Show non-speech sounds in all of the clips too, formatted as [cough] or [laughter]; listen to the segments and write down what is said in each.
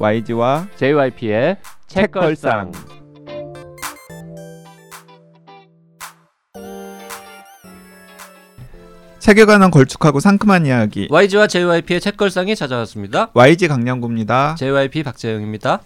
YG와 JYP의 책걸상. 책에 관한 걸쭉하고 상큼한 이야기 YG와 JYP의 책걸상이 찾아왔습니다. YG 강량구입니다. JYP 박재영입니다.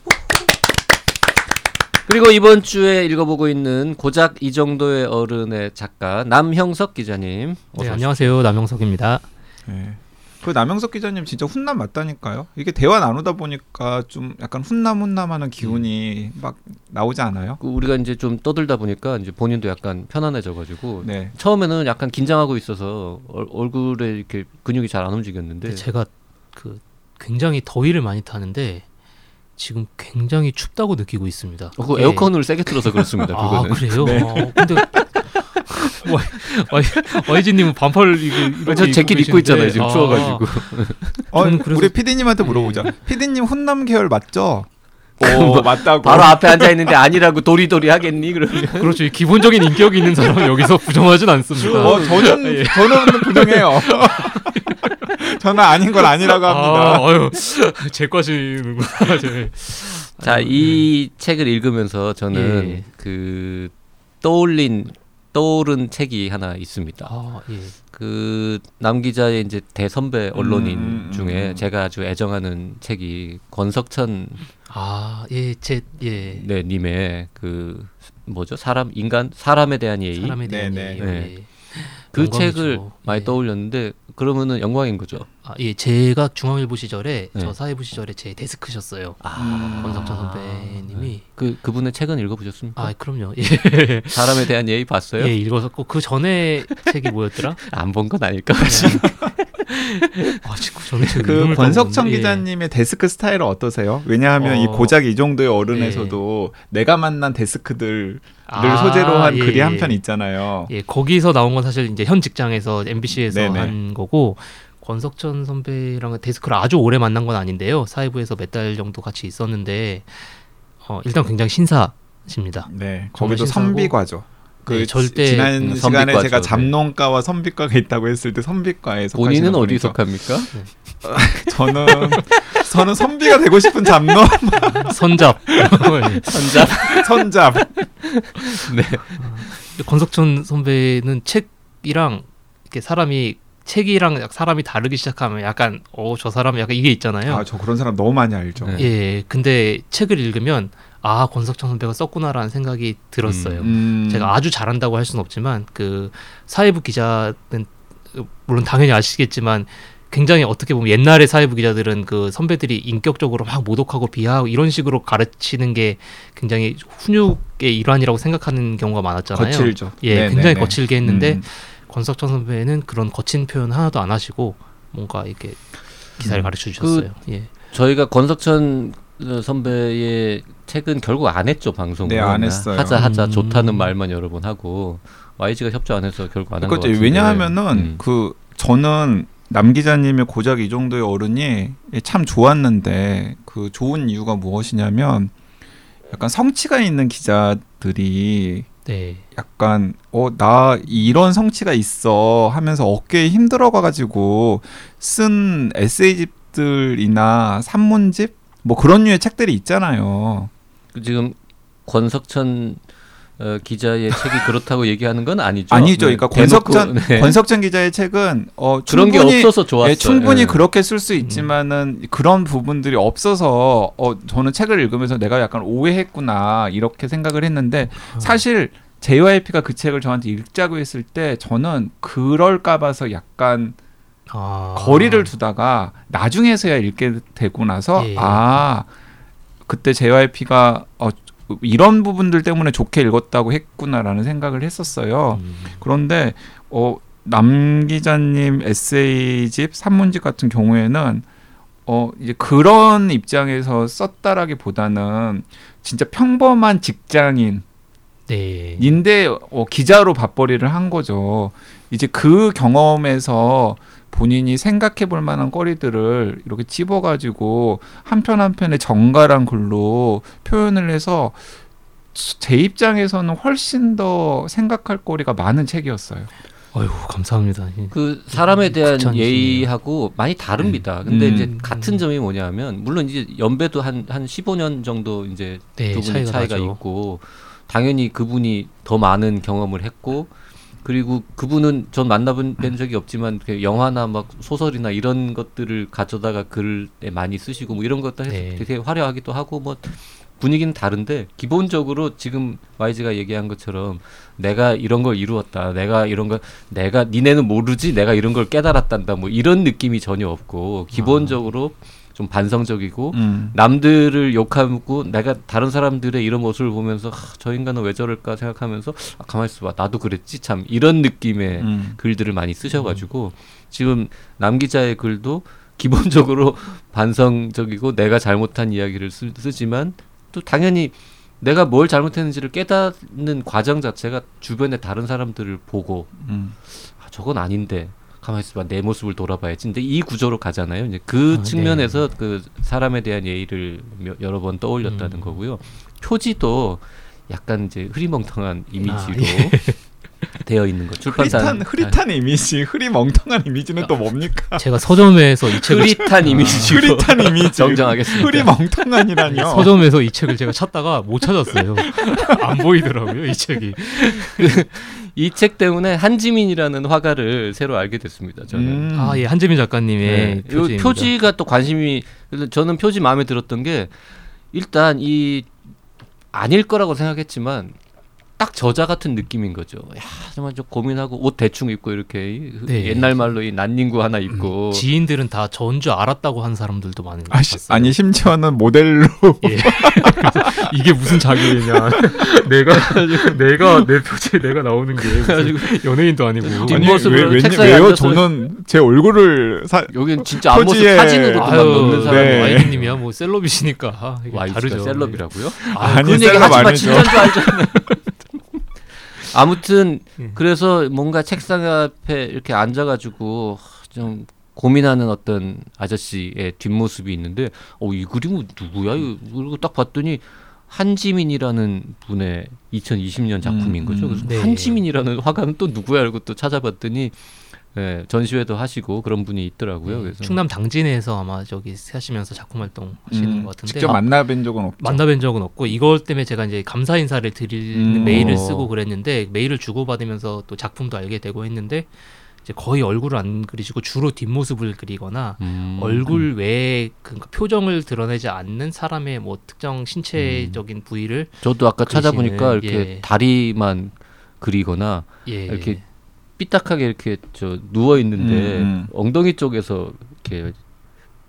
그리고 이번 주에 읽어보고 있는 고작 이 정도의 어른의 작가 남형석 기자님. 네, 안녕하세요. 남영석입니다. 네. 그 남영석 기자님 진짜 훈남 맞다니까요. 이게 대화 나누다 보니까 좀 약간 훈남 훈남하는 기운이 음. 막 나오지 않아요? 그 우리가 이제 좀 떠들다 보니까 이제 본인도 약간 편안해져가지고 네. 처음에는 약간 긴장하고 있어서 얼, 얼굴에 이렇게 근육이 잘 안 움직였는데 제가 그 굉장히 더위를 많이 타는데 지금 굉장히 춥다고 느끼고 있습니다. 어, 그 예. 에어컨을 세게 틀어서 그렇습니다. [laughs] 아 그거는. 그래요? [laughs] 네. 어, 근데 YG님은 반팔 이거 저 재킷 입고 있잖아요 지금 계시는데. 추워가지고. 어, 그래서- 우리 PD님한테 물어보자. 네. PD님 훈남 계열 맞죠? 뭐, 오, 맞다고. 바로 앞에 앉아 있는데 아니라고 도리도리 하겠니 그러면. 아, 그렇죠. 이 기본적인 인격이 있는 사람은 여기서 부정하진 않습니다. 어, 저는 [laughs] 예. 저는 부정해요. [laughs] 저는 아닌 걸 아니라고 합니다. 아, 아유, [laughs] 제과시는구나. 제. 자, 이 책을 읽으면서 저는 예. 그 떠올린 떠오른 책이 하나 있습니다. 아, 예. 그남 기자의 이제 대선배 언론인 음, 음, 중에 음. 제가 아주 애정하는 책이 권석천 아, 예, 제, 예. 네 님의 그 뭐죠? 사람 인간 사람에 대한 예의 사람에 대한 네, 네. 예의. 네. 예. 그 영광이죠. 책을 많이 예. 떠올렸는데 그러면은 영광인 거죠. 아, 예, 제가 중앙일보 시절에 네. 저 사회부 시절에 제 데스크셨어요. 아, 권석천 선배님이 그 그분의 책은 읽어보셨습니까? 아, 그럼요. 예, [laughs] 사람에 대한 예의 봤어요? 예 읽었었고 그 전에 책이 뭐였더라? [laughs] 안 본 건 아닐까? [laughs] 아, 지금 전에 책그 권석천. 예. 기자님의 데스크 스타일은 어떠세요? 왜냐하면 이 어. 고작 이 정도의 어른에서도 내가 만난 데스크들을 아, 소재로 한 예, 글이 예. 한편 있잖아요. 예, 거기서 나온 건 사실 이제 현 직장에서 MBC에서 네네. 한 거고 권석천 선배랑은 데스크를 아주 오래 만난 건 아닌데요. 사회부에서 몇 달 정도 같이 있었는데 어, 일단 굉장히 신사십니다. 네, 거기도 선비과죠. 그 네, 절대- 지난 음, 시간에 선비과죠, 제가 네. 잡농가와 선비과가 있다고 했을 때 선비과에 속하시는 본인은 어디. 속합니까? [laughs] 저는 저는 선비가 되고 싶은 잡농 [laughs] 선잡. [laughs] 예. 선자. 선잡. 네. 권석천 선배는 책이랑 이렇게 사람이 책이랑 사람이 다르기 시작하면 약간 어 저 사람 약간 이게 있잖아요. 아 저 그런 사람 너무 많이 알죠. 네. 예, 근데 책을 읽으면 아 권석천 선배가 썼구나라는 생각이 들었어요. 음, 제가 아주 잘한다고 할 수는 없지만 그 사회부 기자는 물론 당연히 아시겠지만 굉장히 어떻게 보면 옛날의 사회부 기자들은 그 선배들이 인격적으로 막 모독하고 비하하고 이런 식으로 가르치는 게 굉장히 훈육의 일환이라고 생각하는 경우가 많았잖아요. 거칠죠. 예, 네, 굉장히 네, 네. 거칠게 했는데 음. 권석천 선배는 그런 거친 표현 하나도 안 하시고 뭔가 이렇게 기사를 음. 가르쳐 주셨어요. 예. 저희가 권석천 어, 선배의 책은 결국 안 했죠 방송을. 네, 안 했어요. 하자 하자 음. 좋다는 말만 여러 번 하고 YG가 협조 안 해서 결국 안 한 것. 같은데. 왜냐하면은 음. 그 저는 남 기자님의 고작 이 정도의 어른이 참 좋았는데 그 좋은 이유가 무엇이냐면 약간 성취가 있는 기자들이 네. 약간 어 나 이런 성취가 있어 하면서 어깨에 힘들어 가지고 쓴 에세이집들이나 산문집 뭐 그런 류의 책들이 있잖아요. 그 지금 권석천 어, 기자의 책이 그렇다고 얘기하는 건 아니죠. 아니죠. 네, 그러니까 대놓고, 권석천 네. 권석천 기자의 책은 어 그런 게 충분히 없어서 좋았어요. 예, 충분히 예. 그렇게 쓸 수 있지만은 그런 부분들이 없어서 어 저는 책을 읽으면서 내가 약간 오해했구나 이렇게 생각을 했는데 사실 JYP가 그 책을 저한테 읽자고 했을 때 저는 그럴까 봐서 약간 아. 거리를 두다가 나중에서야 읽게 되고 나서 예. 아 그때 JYP가 어 이런 부분들 때문에 좋게 읽었다고 했구나라는 생각을 했었어요. 음. 그런데 어, 남 기자님 에세이집 산문집 같은 경우에는 어 이제 그런 입장에서 썼다라기보다는 진짜 평범한 직장인 네. 인데 어, 기자로 밥벌이를 한 거죠. 이제 그 경험에서 본인이 생각해 볼 만한 거리들을 이렇게 집어가지고 한편 한 편의 정갈한 글로 표현을 해서 제 입장에서는 훨씬 더 생각할 거리가 많은 책이었어요. 어휴 감사합니다. 그 사람에 대한 극찬이시네요. 예의하고 많이 다릅니다. 근데 음. 이제 같은 점이 뭐냐면 물론 이제 연배도 한 한 15년 정도 이제 네, 두 분의 차이가 차이가. 있고 당연히 그분이 더 많은 경험을 했고 그리고 그분은 전 만나본 뵌 적이 없지만 그 영화나 막 소설이나 이런 것들을 가져다가 글에 많이 쓰시고 뭐 이런 것도 해서 네. 되게 화려하기도 하고 뭐 분위기는 다른데 기본적으로 지금 YG가 얘기한 것처럼 내가 이런 걸 이루었다. 내가 이런 걸 내가 니네는 모르지. 내가 이런 걸 깨달았단다. 뭐 이런 느낌이 전혀 없고 기본적으로 좀 반성적이고 음. 남들을 욕하고 내가 다른 사람들의 이런 모습을 보면서 하, 저 인간은 왜 저럴까 생각하면서 아, 가만히 있어봐 나도 그랬지 참 이런 느낌의 음. 글들을 많이 쓰셔가지고 지금 남 기자의 글도 기본적으로 [laughs] 반성적이고 내가 잘못한 이야기를 쓰, 쓰지만 또 당연히 내가 뭘 잘못했는지를 깨닫는 과정 자체가 주변의 다른 사람들을 보고 음. 아, 저건 아닌데 가만히 있어봐 내 모습을 돌아봐야지. 근데 이 구조로 가잖아요. 이제 그 아, 측면에서 그 사람에 대한 예의를 며- 여러 번 떠올렸다는 음. 거고요. 표지도 약간 이제 흐리멍텅한 이미지로 예. 되어 있는 거. 출판사 흐릿한 흐릿한 이미지, 흐리멍텅한 이미지는 또 뭡니까? 제가 서점에서 이 책을 흐릿한 이미지로 [laughs] 흐릿한 이미지. 정정하겠습니다. 흐리멍텅한이라뇨. [laughs] 서점에서 이 책을 제가 찾다가 못 찾았어요. [laughs] 안 보이더라고요 이 책이. 이 책 때문에 한지민이라는 화가를 새로 알게 됐습니다. 저는. 음. 아예 한재민 작가님의 네. 표지가 또 관심이 저는 표지 마음에 들었던 게 일단 이 아닐 거라고 생각했지만 딱 저자 같은 느낌인 거죠. 야 정말 좀 고민하고 옷 대충 입고 이렇게 네. 옛날 말로 이 난닝구 하나 입고 지인들은 다전줄 알았다고 한 사람들도 많은 것 아, 시, 같아요. 아니 심지어는 모델로 [laughs] 예. 이게 무슨 자격이냐? [laughs] 내가 [laughs] 내가 내 표지에 내가 나오는 게 연예인도 아니고. 뒷- 아니 왜, 왜, 책상에 왜요? 앉아서- 저는 제 얼굴을 사, 여긴 진짜 앞모습 아유, 넣는 사람이 네. 와이드님이야 뭐 셀럽이시니까 아, 다르죠. 셀럽이라고요? 아니, 그런 얘기 셀럽 아니죠. 아무튼 예. 그래서 뭔가 책상 앞에 이렇게 앉아가지고 좀 고민하는 어떤 아저씨의 뒷모습이 있는데 어 이 그림은 누구야? 이거 그리고 딱 봤더니 한지민이라는 분의 2020년 작품인 음, 거죠. 음. 그래서 네. 한지민이라는 화가는 또 누구야? 이러고 또 찾아봤더니 예, 전시회도 하시고 그런 분이 있더라고요. 음, 그래서 충남 당진에서 아마 저기 하시면서 작품 활동 하시는 음, 것 같은데 직접 만나뵌 적은 없죠. 만나뵌 적은 없고 이것 때문에 제가 이제 감사 인사를 드리는 음. 메일을 어. 쓰고 그랬는데 메일을 주고 받으면서 또 작품도 알게 되고 했는데 이제 거의 얼굴을 안 그리시고 주로 뒷모습을 그리거나 음, 얼굴 외에 그 표정을 드러내지 않는 사람의 뭐 특정 신체적인 부위를 저도 아까 그리시는, 찾아보니까 이렇게 예. 다리만 그리거나 예 이렇게 삐딱하게 이렇게 저 누워 있는데 음, 음. 엉덩이 쪽에서 이렇게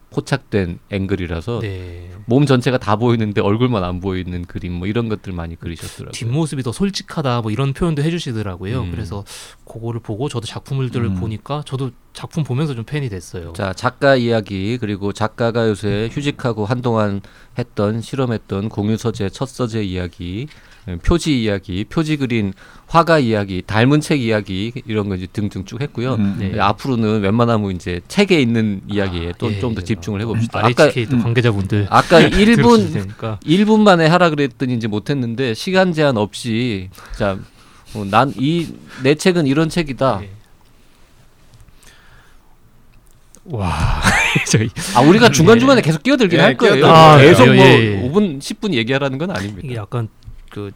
포착된 앵글이라서 네. 몸 전체가 다 보이는데 얼굴만 안 보이는 그림 뭐 이런 것들 많이 그리셨더라고요. 뒷모습이 더 솔직하다 뭐 이런 표현도 해주시더라고요. 음. 그래서 그거를 보고 저도 작품들을 음. 보니까 저도 작품 보면서 좀 팬이 됐어요. 자 작가 이야기 그리고 작가가 요새 휴직하고 한동안 했던 실험했던 공유 서재 첫 서재 이야기 음, 표지 이야기 표지 그린 화가 이야기 닮은 책 이야기 이런 거 이제 등등 쭉 했고요. 음. 네. 예, 앞으로는 웬만하면 이제 책에 있는 이야기에 아, 또 예, 좀더 예. 집중을 해봅시다. 아까 RHK 또 음. 관계자분들 아까 1분 되니까 1분 만에 하라 그랬더니 이제 못했는데 시간 제한 없이 자난 이 내 책은 이런 책이다. 네. 와 [laughs] 저희 아 우리가 중간 중간에 계속 끼어들긴 예, 할 거예요. 끼어들어요. 아, 계속 예, 뭐 예. 5분 10분 얘기하라는 건 아닙니다. 이게 약간 그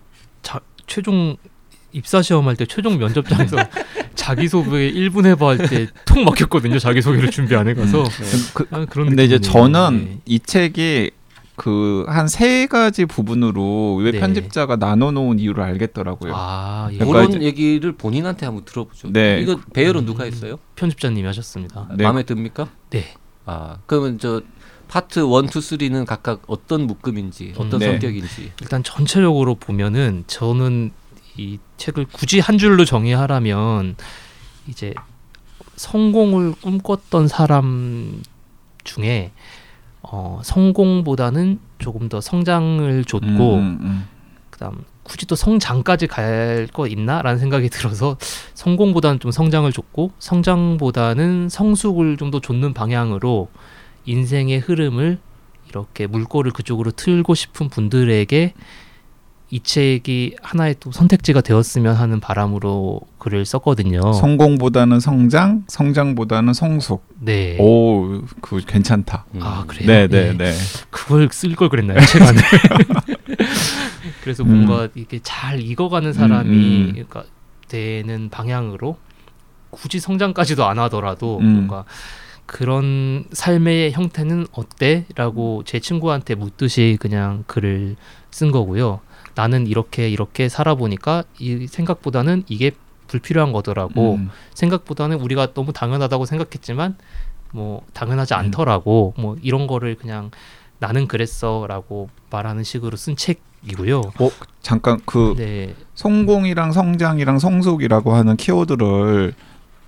자, 최종 입사 시험할 때 최종 면접장에서 [laughs] 자기 소개 1분 해봐 할 때 통 막혔거든요. 자기 소개를 준비 안 해가서 그, 아, 그런 근데 이제. 저는 네. 이 책이 그 한 세 가지 부분으로 왜 네. 편집자가 나눠 놓은 이유를 알겠더라고요. 아 예. 그러니까 그런 얘기를 본인한테 한번 들어보죠. 네. 이거 배열은 누가 했어요? 편집자님이 하셨습니다. 네. 마음에 듭니까? 네. 아 그러면 저 파트 1, 2, 3는 각각 어떤 묶음인지 어떤 네. 성격인지. 일단 전체적으로 보면은 저는 이 책을 굳이 한 줄로 정의하라면 이제 성공을 꿈꿨던 사람 중에 어, 성공보다는 조금 더 성장을 줬고 음, 음, 그다음 굳이 또 성장까지 갈 거 있나라는 생각이 들어서 성공보다는 좀 성장을 줬고 성장보다는 성숙을 좀 더 줬는 방향으로 인생의 흐름을 이렇게 물꼬를 그쪽으로 틀고 싶은 분들에게 이 책이 하나의 또 선택지가 되었으면 하는 바람으로 글을 썼거든요. 성공보다는 성장, 성장보다는 성숙. 네. 오, 그 괜찮다. 음. 아 그래요. 네, 네, 네. 그걸 쓸 걸 그랬나요 책 안에? [laughs] 그래서 음. 뭔가 이게 잘 익어가는 사람이 음, 음. 그러니까 되는 방향으로 굳이 성장까지도 안 하더라도 음. 뭔가 그런 삶의 형태는 어때?라고 제 친구한테 묻듯이 그냥 글을 쓴 거고요. 나는 이렇게 이렇게 살아보니까 이 생각보다는 이게 불필요한 거더라고. 음. 생각보다는 우리가 너무 당연하다고 생각했지만 뭐 당연하지 음. 않더라고. 뭐 이런 거를 그냥 나는 그랬어라고 말하는 식으로 쓴 책이고요. 잠깐 그 네. 성공이랑 성장이랑 성숙이라고 하는 키워드를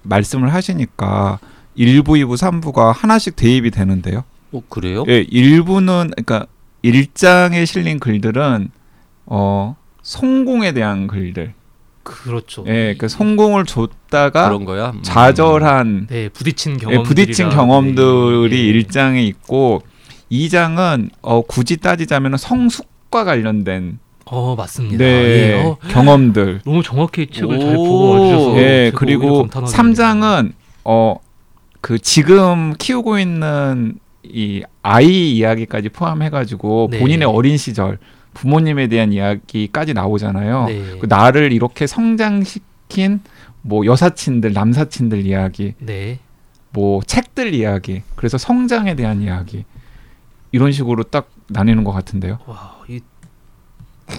말씀을 하시니까 1부, 2부, 3부가 하나씩 대입이 되는데요. 어 그래요? 예, 1부는 그러니까 1장에 실린 글들은 어 성공에 대한 글들. 그렇죠. 예, 그 성공을 줬다가 그런 거야. 음. 좌절한 네, 부딪힌 예, 경험들이 부딪힌 경험들이 네. 일 1장에 있고 2장은 어 굳이 따지자면 성숙과 관련된 어, 맞습니다. 네, 예, 어, 경험들. 너무 정확히 책을 잘 오. 보고 와주셔서 예, 그리고 오히려 감탄하네요. 3장은 어 그 지금 키우고 있는 이 아이 이야기까지 포함해 가지고 네. 본인의 어린 시절 부모님에 대한 이야기까지 나오잖아요. 네. 그 나를 이렇게 성장시킨 뭐 여사친들, 남사친들 이야기, 네. 뭐 책들 이야기, 그래서 성장에 대한 이야기 이런 식으로 딱 나뉘는 것 같은데요. 와,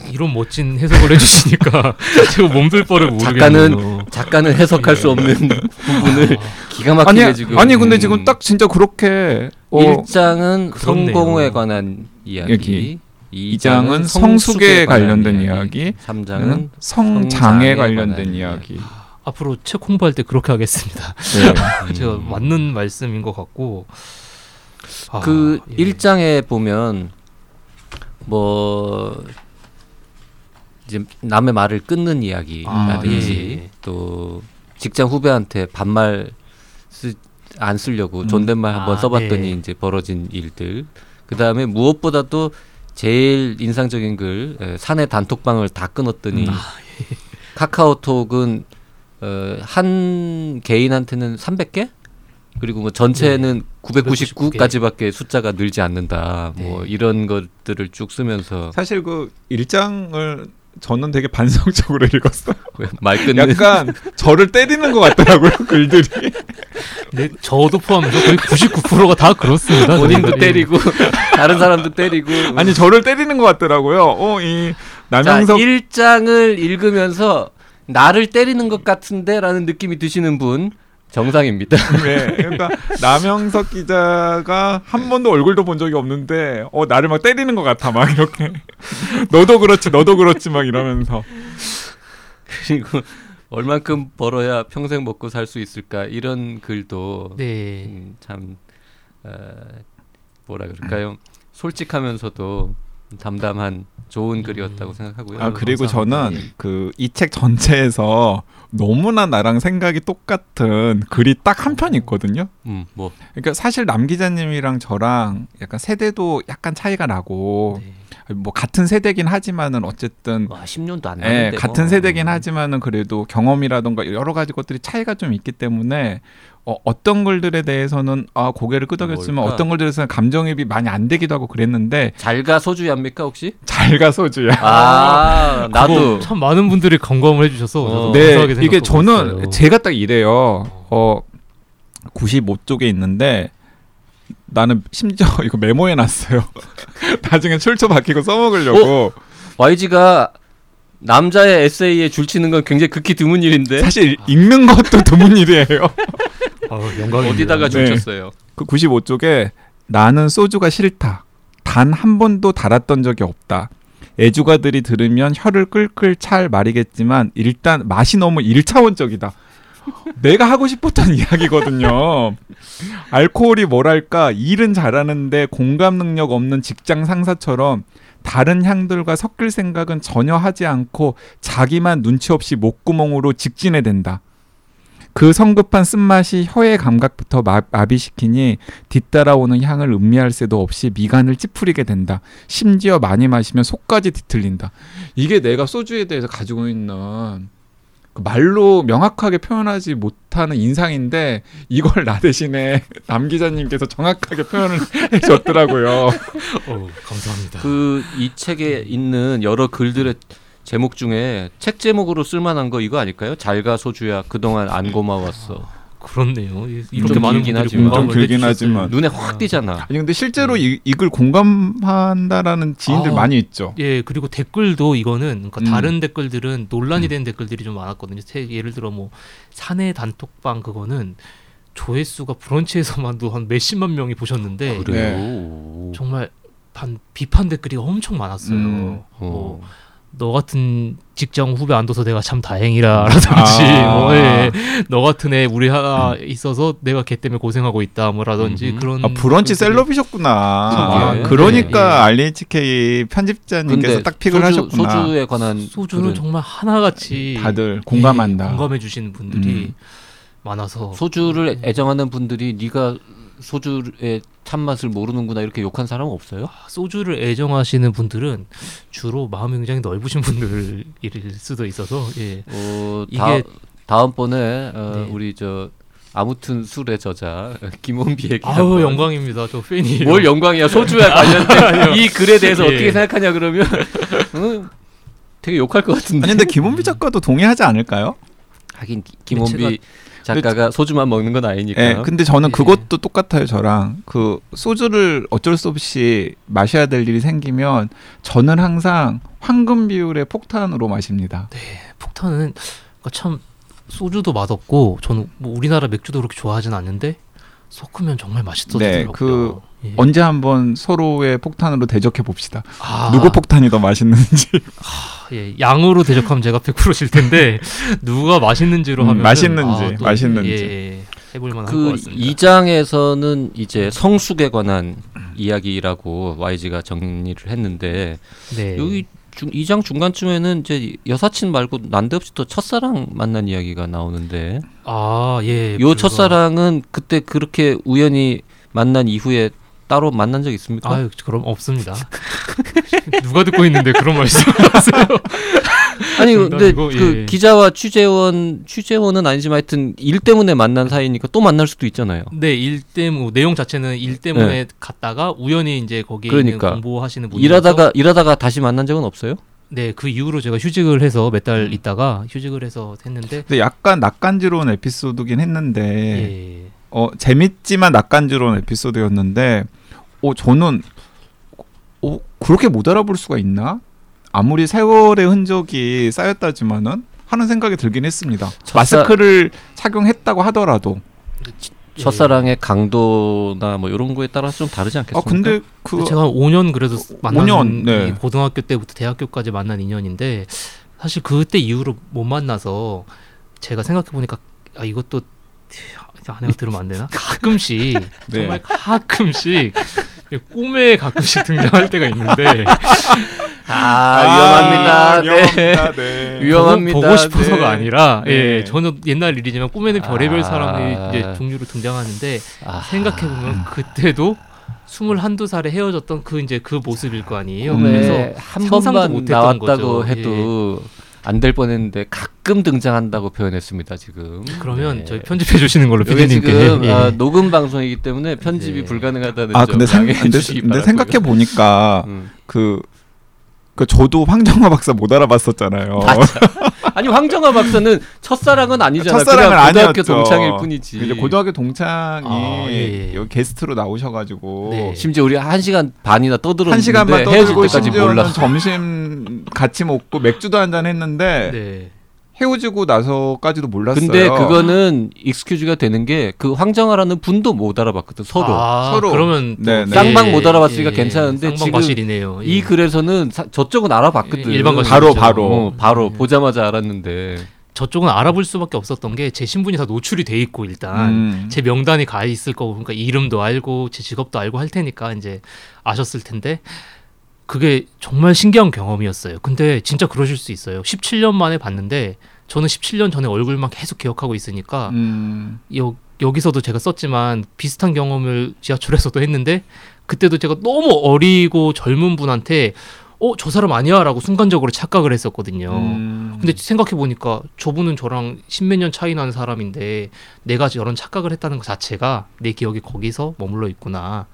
이 이런 멋진 해석을 해주시니까 [laughs] 제가 몸둘 바를 모르겠네요. 작가는- 작가는 해석할 수 없는 부분을 아, [laughs] 기가 막히게 아니, 지금. 아니 근데 음. 지금 딱 진짜 그렇게 어, 1장은 그렇네요. 성공에 관한 이야기. 여기. 2장은 2장은 성숙에 관련된 이야기, 3장은 성장에 성장에 관련된 이야기. 앞으로 책 홍보할 때 그렇게 하겠습니다. 네. [laughs] 제가 맞는 말씀인 것 같고. 아, 그 예. 1장에 보면 뭐 이제 남의 말을 끊는 이야기라든지 아, 예. 또 직장 후배한테 반말 쓰, 안 쓰려고 음. 존댓말 한번 아, 써봤더니 네. 이제 벌어진 일들 그 다음에 무엇보다도 제일 인상적인 글 에, 사내 단톡방을 다 끊었더니 음. 카카오톡은 어, 한 개인한테는 300개 그리고 뭐 전체는 999까지밖에 숫자가 늘지 않는다. 뭐 네. 이런 것들을 쭉 쓰면서 사실 그 일장을 저는 되게 반성적으로 [laughs] 읽었어요. 말 끊는 약간 [laughs] 저를 때리는 것 같더라고요 글들이. 네, 저도 포함해서 거의 99%가 다 그렇습니다. 본인도. 때리고 [laughs] 다른 사람도 때리고 아니 저를 때리는 것 같더라고요. 어이 자, 남영석 1장을 읽으면서 나를 때리는 것 같은데라는 느낌이 드시는 분 정상입니다. [laughs] 네, 그러니까 남영석 기자가 한 번도 얼굴도 본 적이 없는데 어 나를 막 때리는 것 같아 막 이렇게 [laughs] 너도 그렇지 너도 그렇지 막 이러면서 그리고 얼만큼 벌어야 평생 먹고 살 수 있을까 이런 글도 네. 음, 참 어, 뭐라 그럴까요? 솔직하면서도 담담한 좋은 글이었다고 생각하고요. 아 그리고 감사합니다. 저는 그 이 책 전체에서 너무나 나랑 생각이 똑같은 글이 딱 한 편 있거든요. 음, 뭐 그러니까 사실 남 기자님이랑 저랑 약간 세대도 약간 차이가 나고 네. 뭐 같은 세대긴 하지만은 어쨌든 와, 10년도 안 예, 같은 뭐. 세대긴 하지만은 그래도 경험이라던가 여러 가지 것들이 차이가 좀 있기 때문에 어, 어떤 글들에 대해서는 아 고개를 끄덕였지만 뭘까? 어떤 글들에서는 감정입이 많이 안 되기도 하고 그랬는데 잘가 소주야입니까 혹시? 잘가 소주야. 아, 나도 참 많은 분들이 공감을 해주셔서 어. 네, 이게 저는 있어요. 제가 딱 이래요. 어 95쪽에 있는데 나는 심지어 [laughs] 이거 메모해 놨어요. [laughs] 나중에 출처 바뀌고 써먹으려고. YG가 남자의 에세이에 줄치는 건 굉장히 극히 드문 일인데 사실 읽는 것도 [laughs] 드문 일이에요. 영광입니다. 어디다가 네. 줄쳤어요? 그 95쪽에 나는 소주가 싫다. 단 한 번도 달았던 적이 없다. 애주가들이 들으면 혀를 끌끌 찰 말이겠지만 일단 맛이 너무 일차원적이다. 내가 하고 싶었던 [laughs] 이야기거든요. 알코올이 뭐랄까 일은 잘하는데 공감 능력 없는 직장 상사처럼 다른 향들과 섞일 생각은 전혀 하지 않고 자기만 눈치 없이 목구멍으로 직진해 댄다. 그 성급한 쓴맛이 혀의 감각부터 마, 마비시키니 뒤따라오는 향을 음미할 새도 없이 미간을 찌푸리게 된다. 심지어 많이 마시면 속까지 뒤틀린다. 이게 내가 소주에 대해서 가지고 있는 그 말로 명확하게 표현하지 못하는 인상인데 이걸 나 대신에 [laughs] 남 기자님께서 정확하게 표현을 [laughs] 해줬더라고요. 어, 감사합니다. 그 이 책에 있는 여러 글들의 제목 중에 책 제목으로 쓸만한 거 이거 아닐까요? 잘가 소주야 그동안 안 고마웠어. 그렇네요. 이- 이렇게 좀 많은 분들이 하지만. 공감을 길긴. 하지만. 눈에 확 띄잖아. 아니 근데 실제로 이, 이걸 공감한다라는 지인들 아. 많이 있죠. 예, 그리고 댓글도 이거는 그러니까 음. 다른 댓글들은 논란이 음. 된 댓글들이 좀 많았거든요. 세- 예를 들어 뭐 사내 단톡방 그거는 조회수가 브런치에서만도 한 몇십만 명이 보셨는데 아, 그래요. 네. 오. 정말 반 비판 댓글이 엄청 많았어요. 음. 뭐 어. 너 같은 직장 후배 안 둬서 내가 참 다행이라라든지 아. 뭐 예. 너 같은 애 우리 하나 있어서 내가 걔 때문에 고생하고 있다 뭐라든지 음흠. 그런 아 브런치 셀럽이셨구나. 아, 예. 그러니까 예, RHK 편집자님께서 딱 픽을 소주, 하셨구나. 소주에 관한 소주는 정말 하나같이 다들 공감한다. 예, 공감해 주시는 분들이 음. 많아서 소주를 애정하는 분들이 네가 소주의 참맛을 모르는구나 이렇게 욕한 사람 은 없어요? 소주를 애정하시는 분들은 주로 마음이 굉장히 넓으신 분들일 수도 있어서 예. 어, 이게- 다, 다음번에 어, 네. 우리 저 아무튼 술의 저자 김원비에게 아우 영광입니다. 저 팬이에요. 뭘 영광이야 소주에 [laughs] 관련된 이 글에 대해서 예. 어떻게 생각하냐 그러면 어, 되게 욕할 것 같은데 아니 근데 김원비 작가도 동의하지 않을까요? 하긴 기- 김원비 제가- 작가가 소주만 먹는 건 아니니까 예. 근데 저는 예. 그것도 똑같아요. 저랑 그 소주를 어쩔 수 없이 마셔야 될 일이 생기면 저는 항상 황금 비율의 폭탄으로 마십니다. 폭탄은 그러니까 참 소주도 맛없고 저는 뭐 우리나라 맥주도 그렇게 좋아하진 않는데 섞으면 정말 맛있어지더라고요. 네, 그 예. 언제 한번 서로의 폭탄으로 대적해 봅시다. 아, 누구 폭탄이 더 맛있는지. 예, 양으로 대적하면 제가 100%질 텐데 [laughs] 누가 맛있는지로 음, 하면 맛있는지, 맛있는지. 예, 해볼 만할 것그 같습니다. 2장에서는 이제 성숙에 관한 이야기라고 YG가 정리를 했는데 네. 여기 중, 2장 중간쯤에는 이제 여사친 말고 난데없이 또 첫사랑 만난 이야기가 나오는데 아 예. 요 첫사랑은 그때 그렇게 우연히 만난 이후에 따로 만난 적 있습니까? 아유 그럼 없습니다. [laughs] 누가 듣고 있는데 그런 말씀 하세요? [laughs] 아니 근데 이거, 그 예. 기자와 취재원 취재원은 아니지만 하여튼 일 때문에 만난 사이니까 또 만날 수도 있잖아요. 네, 일 때문에 내용 자체는 일 때문에 갔다가 우연히 이제 거기에 그러니까. 공부하시는 분이 일하다가 일하다가 다시 만난 적은 없어요? 네, 그 이후로 제가 휴직을 해서 몇달 음. 있다가 휴직을 해서 했는데 근데 약간 낯간지러운 에피소드긴 했는데 예. 어 재밌지만 낯간지러운 에피소드였는데 어 저는 어 그렇게 못 알아볼 수가 있나? 아무리 세월의 흔적이 쌓였다지만은 하는 생각이 들긴 했습니다. 첫사- 마스크를 착용했다고 하더라도 예. 첫사랑의 강도나 뭐 이런 거에 따라서 좀 다르지 아 않겠습니까? 근데 그 제가 한 5년 그래도 만난 5년, 네. 이 고등학교 때부터 대학교까지 만난 인연인데 사실 그때 이후로 못 만나서 제가 생각해 보니까 아 이것도 아내가 들으면 안 되나? [laughs] 가끔씩 네. 정말 가끔씩 꿈에 가끔씩 등장할 때가 있는데 아, 위험합니다. 네. 위험합니다. 네. [laughs] 위험합니다. 보고, 보고 싶어서가 네. 아니라 예 네. 저는 옛날 일이지만 꿈에는 별의별 아. 사람들이 이제 종류로 등장하는데 아, 생각해 보면 그때도 스물 한두 살에 헤어졌던 그 이제 그 모습일 거 아니에요. 음. 그래서 네, 한 번만 못했던 나왔다고 거죠. 예. 해도 안될 뻔했는데 가끔 등장한다고 표현했습니다 지금. 그러면 네. 저희 편집해 주시는 걸로 지금 예. 아, 녹음 방송이기 때문에 편집이 네. 불가능하다는 아 점 근데, 생, 양해해 근데, 주시기 근데. 생각해 보니까 음. 그, 그 저도 황정화 박사 못 알아봤었잖아요. 맞아. 아니 황정아 박사는 첫사랑은 아니잖아. 첫사랑은 아니었죠. 동창일 뿐이지. 이제 고등학교 동창이 아, 예, 예. 여기 게스트로 나오셔가지고 네. 심지어 우리 한 시간 반이나 떠들었는데 한 시간만 떠들고 심지어는 몰라. 점심 같이 먹고 맥주도 한 잔 했는데 네. 헤어지고 나서까지도 몰랐어요. 근데 그거는 익스큐즈가 되는 게 그 황정아라는 분도 못 알아봤거든 서로. 아, 서로. 그러면 또 네, 네. 쌍방 못 알아봤으니까 괜찮은데 쌍방 지금 과실이네요. 이 글에서는 사- 저쪽은 알아봤거든. 예, 일반 과실. 바로. 바로 어, 바로 네. 보자마자 알았는데. 저쪽은 알아볼 수밖에 없었던 게 제 신분이 다 노출이 돼 있고 일단 음. 제 명단이 가 있을 거고 그러니까 이름도 알고 제 직업도 알고 할 테니까 이제 아셨을 텐데 그게 정말 신기한 경험이었어요. 근데 진짜 그러실 수 있어요. 17년 만에 봤는데 저는 17년 전에 얼굴만 계속 기억하고 있으니까 음. 여, 여기서도 제가 썼지만 비슷한 경험을 지하철에서도 했는데 그때도 제가 너무 어리고 젊은 분한테 어 저 사람 아니야 라고 순간적으로 착각을 했었거든요. 음. 근데 생각해 보니까 저분은 저랑 십몇 년 차이 나는 사람인데 내가 저런 착각을 했다는 것 자체가 내 기억이 거기서 머물러 있구나.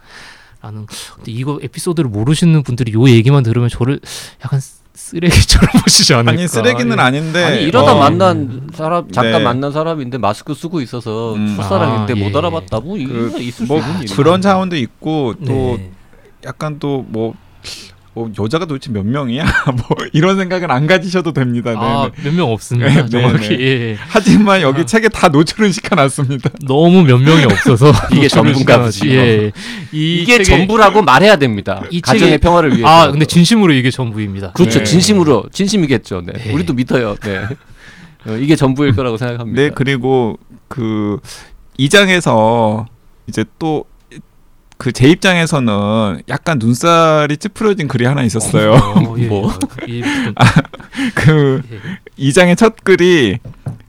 라는 근데 이거 에피소드를 모르시는 분들이 요 얘기만 들으면 저를 약간 쓰레기처럼 [laughs] 보시지 않을까? 아니 쓰레기는 예. 아닌데 아니 이러다 어, 만난 사람 잠깐 네. 만난 사람인데 마스크 쓰고 있어서 음. 출사랑인데 아, 못 예. 알아봤다 뭐 이거 그, 있을 뭐 수 있는 일이야. 그런 차원도 있고 또 네. 약간 또 뭐 뭐 여자가 도대체 몇 명이야? [laughs] 뭐 이런 생각은 안 가지셔도 됩니다. 네, 아, 네. 몇명 없습니다. 네, 네, 정확히. 네. 예. 하지만 여기 아. 책에 다 노출은 시켜놨습니다. [laughs] 너무 몇 명이 없어서 [laughs] 이게 노출을 전부인가 시켜놨지. 보지. 예. 이 이게 책에- 전부라고 말해야 됩니다. 이 가정의 책에- 평화를 위해서. 아, 근데 진심으로 이게 전부입니다. 그렇죠. 네. 진심으로 진심이겠죠. 네. 네. 우리도 믿어요. 네. 어, 이게 전부일 거라고 생각합니다. 네 그리고 그이 장에서 이제 또 그 제 입장에서는 약간 눈살이 찌푸려진 글이 하나 있었어요. 어, [laughs] 예. 뭐? 이 부분. 그 예. 이 장의 첫 글이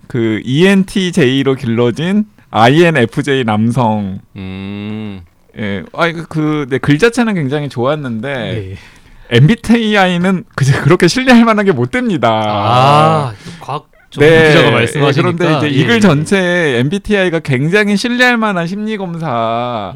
그 ENTJ로 길러진 INFJ 남성. 음. 예, 아그 네 글 자체는 굉장히 좋았는데 예. MBTI는 그렇게 신뢰할 만한 게 못 됩니다. 아, 전문 기자가 말씀하시니까. 네. 그런데 이제 예. 이글 전체에 MBTI가 굉장히 신뢰할 만한 심리 검사라는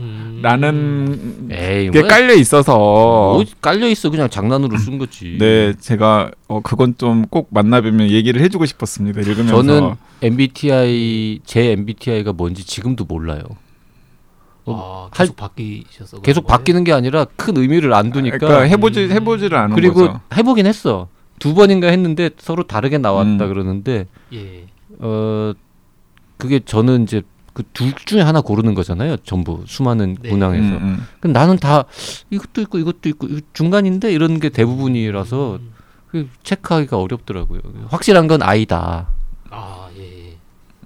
음. 에이, 게 뭐, 깔려 있어서 뭐 깔려 있어 그냥 장난으로 쓴 거지. 네 제가 어 그건 좀 꼭 만나뵈면 얘기를 해주고 싶었습니다 읽으면서 저는 MBTI 제 MBTI가 뭔지 지금도 몰라요. 아, 계속 바뀌셔서 그런 계속 거예요? 바뀌는 게 아니라 큰 의미를 안 두니까. 그러니까 해보지 음. 해보지를 않은 그리고 거죠. 해보긴 했어. 두 번인가 했는데 서로 다르게 나왔다 음. 그러는데 예. 어 그게 저는 이제 그 둘 중에 하나 고르는 거잖아요. 전부 수많은 네. 문항에서. 음, 음. 근데 나는 다 이것도 있고 이것도 있고 중간인데 이런 게 대부분이라서 음. 그 체크하기가 어렵더라고요. 확실한 건 아이다. 아, 예.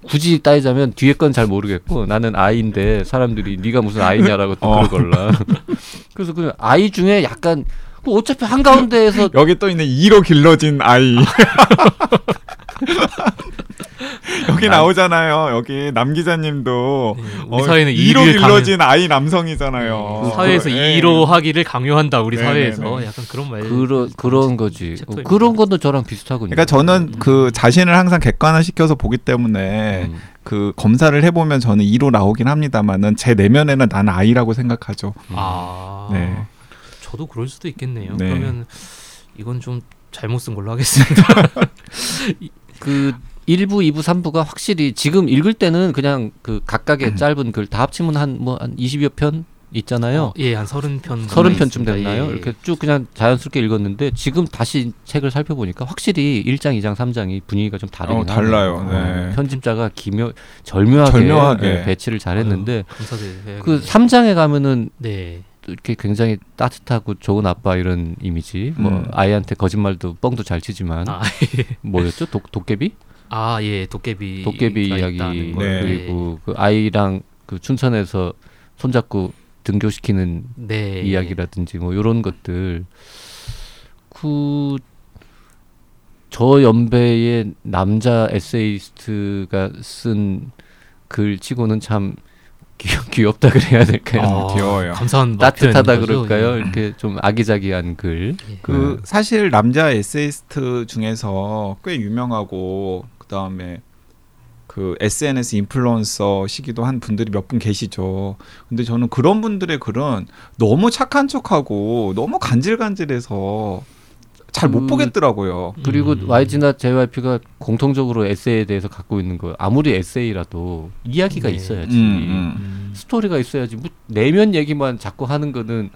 굳이 따지자면 뒤에 건 잘 모르겠고 나는 아이인데 사람들이 네가 무슨 아이냐라고 또 어. 그러걸라. [laughs] 그래서 그 아이 중에 약간 그 어차피 한 가운데에서 [laughs] 여기 또 있는 2로 길러진 아이. [laughs] 여기 나오잖아요. 여기 남 기자님도 네, 우리 어, 사회는 2로 이를 길러진 아이 남성이잖아요. 네, 사회에서 예. 이로 하기를 강요한다 우리 네, 사회에서 네, 네. 약간 그런 말 그런 그런 거지. 어. 그런 것도 저랑 비슷하군요. 그러니까 저는 그 자신을 항상 객관화 시켜서 보기 때문에 음. 그 검사를 해보면 저는 2로 나오긴 합니다만은 제 내면에는 나는 아이라고 생각하죠. 아 네. 저도 그럴 수도 있겠네요 네. 그러면 이건 좀 잘못 쓴 걸로 하겠습니다 [laughs] 그 1부, 2부, 3부가 확실히 지금 읽을 때는 그냥 그 각각의 음. 짧은 글 다 합치면 한 뭐한 20여 편 있잖아요. 예한 서른 편 서른 정도 편쯤 있습니다. 됐나요? 예. 이렇게 쭉 그냥 자연스럽게 읽었는데 지금 다시 책을 살펴보니까 확실히 1장, 2장, 3장이 분위기가 좀 다르긴 어, 달라요. 하네요. 네. 편집자가 기묘 절묘하게, 절묘하게. 예, 배치를 잘했는데 아유, 그 3장에 가면은 네또 이렇게 굉장히 따뜻하고 좋은 아빠 이런 이미지. 뭐 음. 아이한테 거짓말도 뻥도 잘 치지만 아, [laughs] 뭐였죠? 독, 도깨비? 아, 예, 도깨비. 도깨비 이야기 네. 그리고 그 아이랑 그 춘천에서 손잡고 등교시키는 네. 이야기라든지 뭐 이런 것들 그 저 연배의 남자 에세이스트가 쓴 글 치고는 참 귀, 귀엽 다 그래야 될까요? 아, 귀여워요. 감사한 따뜻하다? 그럴까요? 예. 이렇게 좀 아기자기한 글. 예. 그 사실 남자 에세이스트 중에서 꽤 유명하고 그 다음에 그 SNS 인플루언서 시기도 한 분들이 몇 분 계시죠. 근데 저는 그런 분들의 글은 너무 착한 척하고 너무 간질간질해서 잘못 그- 보겠더라고요. 그리고 음. YG나 JYP가 공통적으로 에세이에 대해서 갖고 있는 거 아무리 에세이라도 이야기가 네. 있어야지. 음, 음. 스토리가 있어야지. 뭐 내면 얘기만 자꾸 하는 거는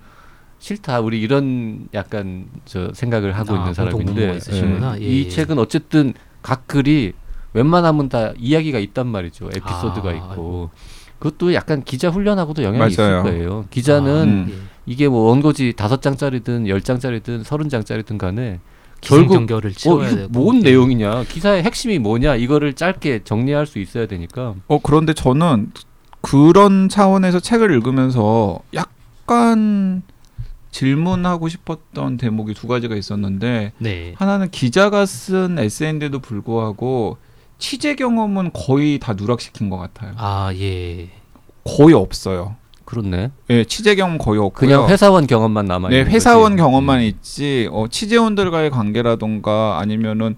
싫다. 우리 이런 약간 저 생각을 하고 아, 있는 사람인데. 예. 예, 이 예. 책은 어쨌든 각 글이 웬만하면 다 이야기가 있단 말이죠. 에피소드가 아, 있고. 그것도 약간 기자 훈련하고도 영향이 맞아요. 있을 거예요. 기자는 음. 예. 이게 뭐 원고지 다섯 장짜리든 열 장짜리든 서른 장짜리든 간에 결국 어, 이거 되고. 뭔 예. 내용이냐 기사의 핵심이 뭐냐 이거를 짧게 정리할 수 있어야 되니까 어 그런데 저는 그런 차원에서 책을 읽으면서 약간 질문하고 싶었던 대목이 두 가지가 있었는데 네. 하나는 기자가 쓴 에세이인데도 불구하고 취재 경험은 거의 다 누락시킨 것 같아요. 아 예. 거의 없어요. 그렇네. 예, 취재 경험 거의 없고요. 그냥 회사원 경험만 남아 네, 있는 회사원 거지. 경험만 음. 있지 어, 취재원들과의 관계라던가 아니면은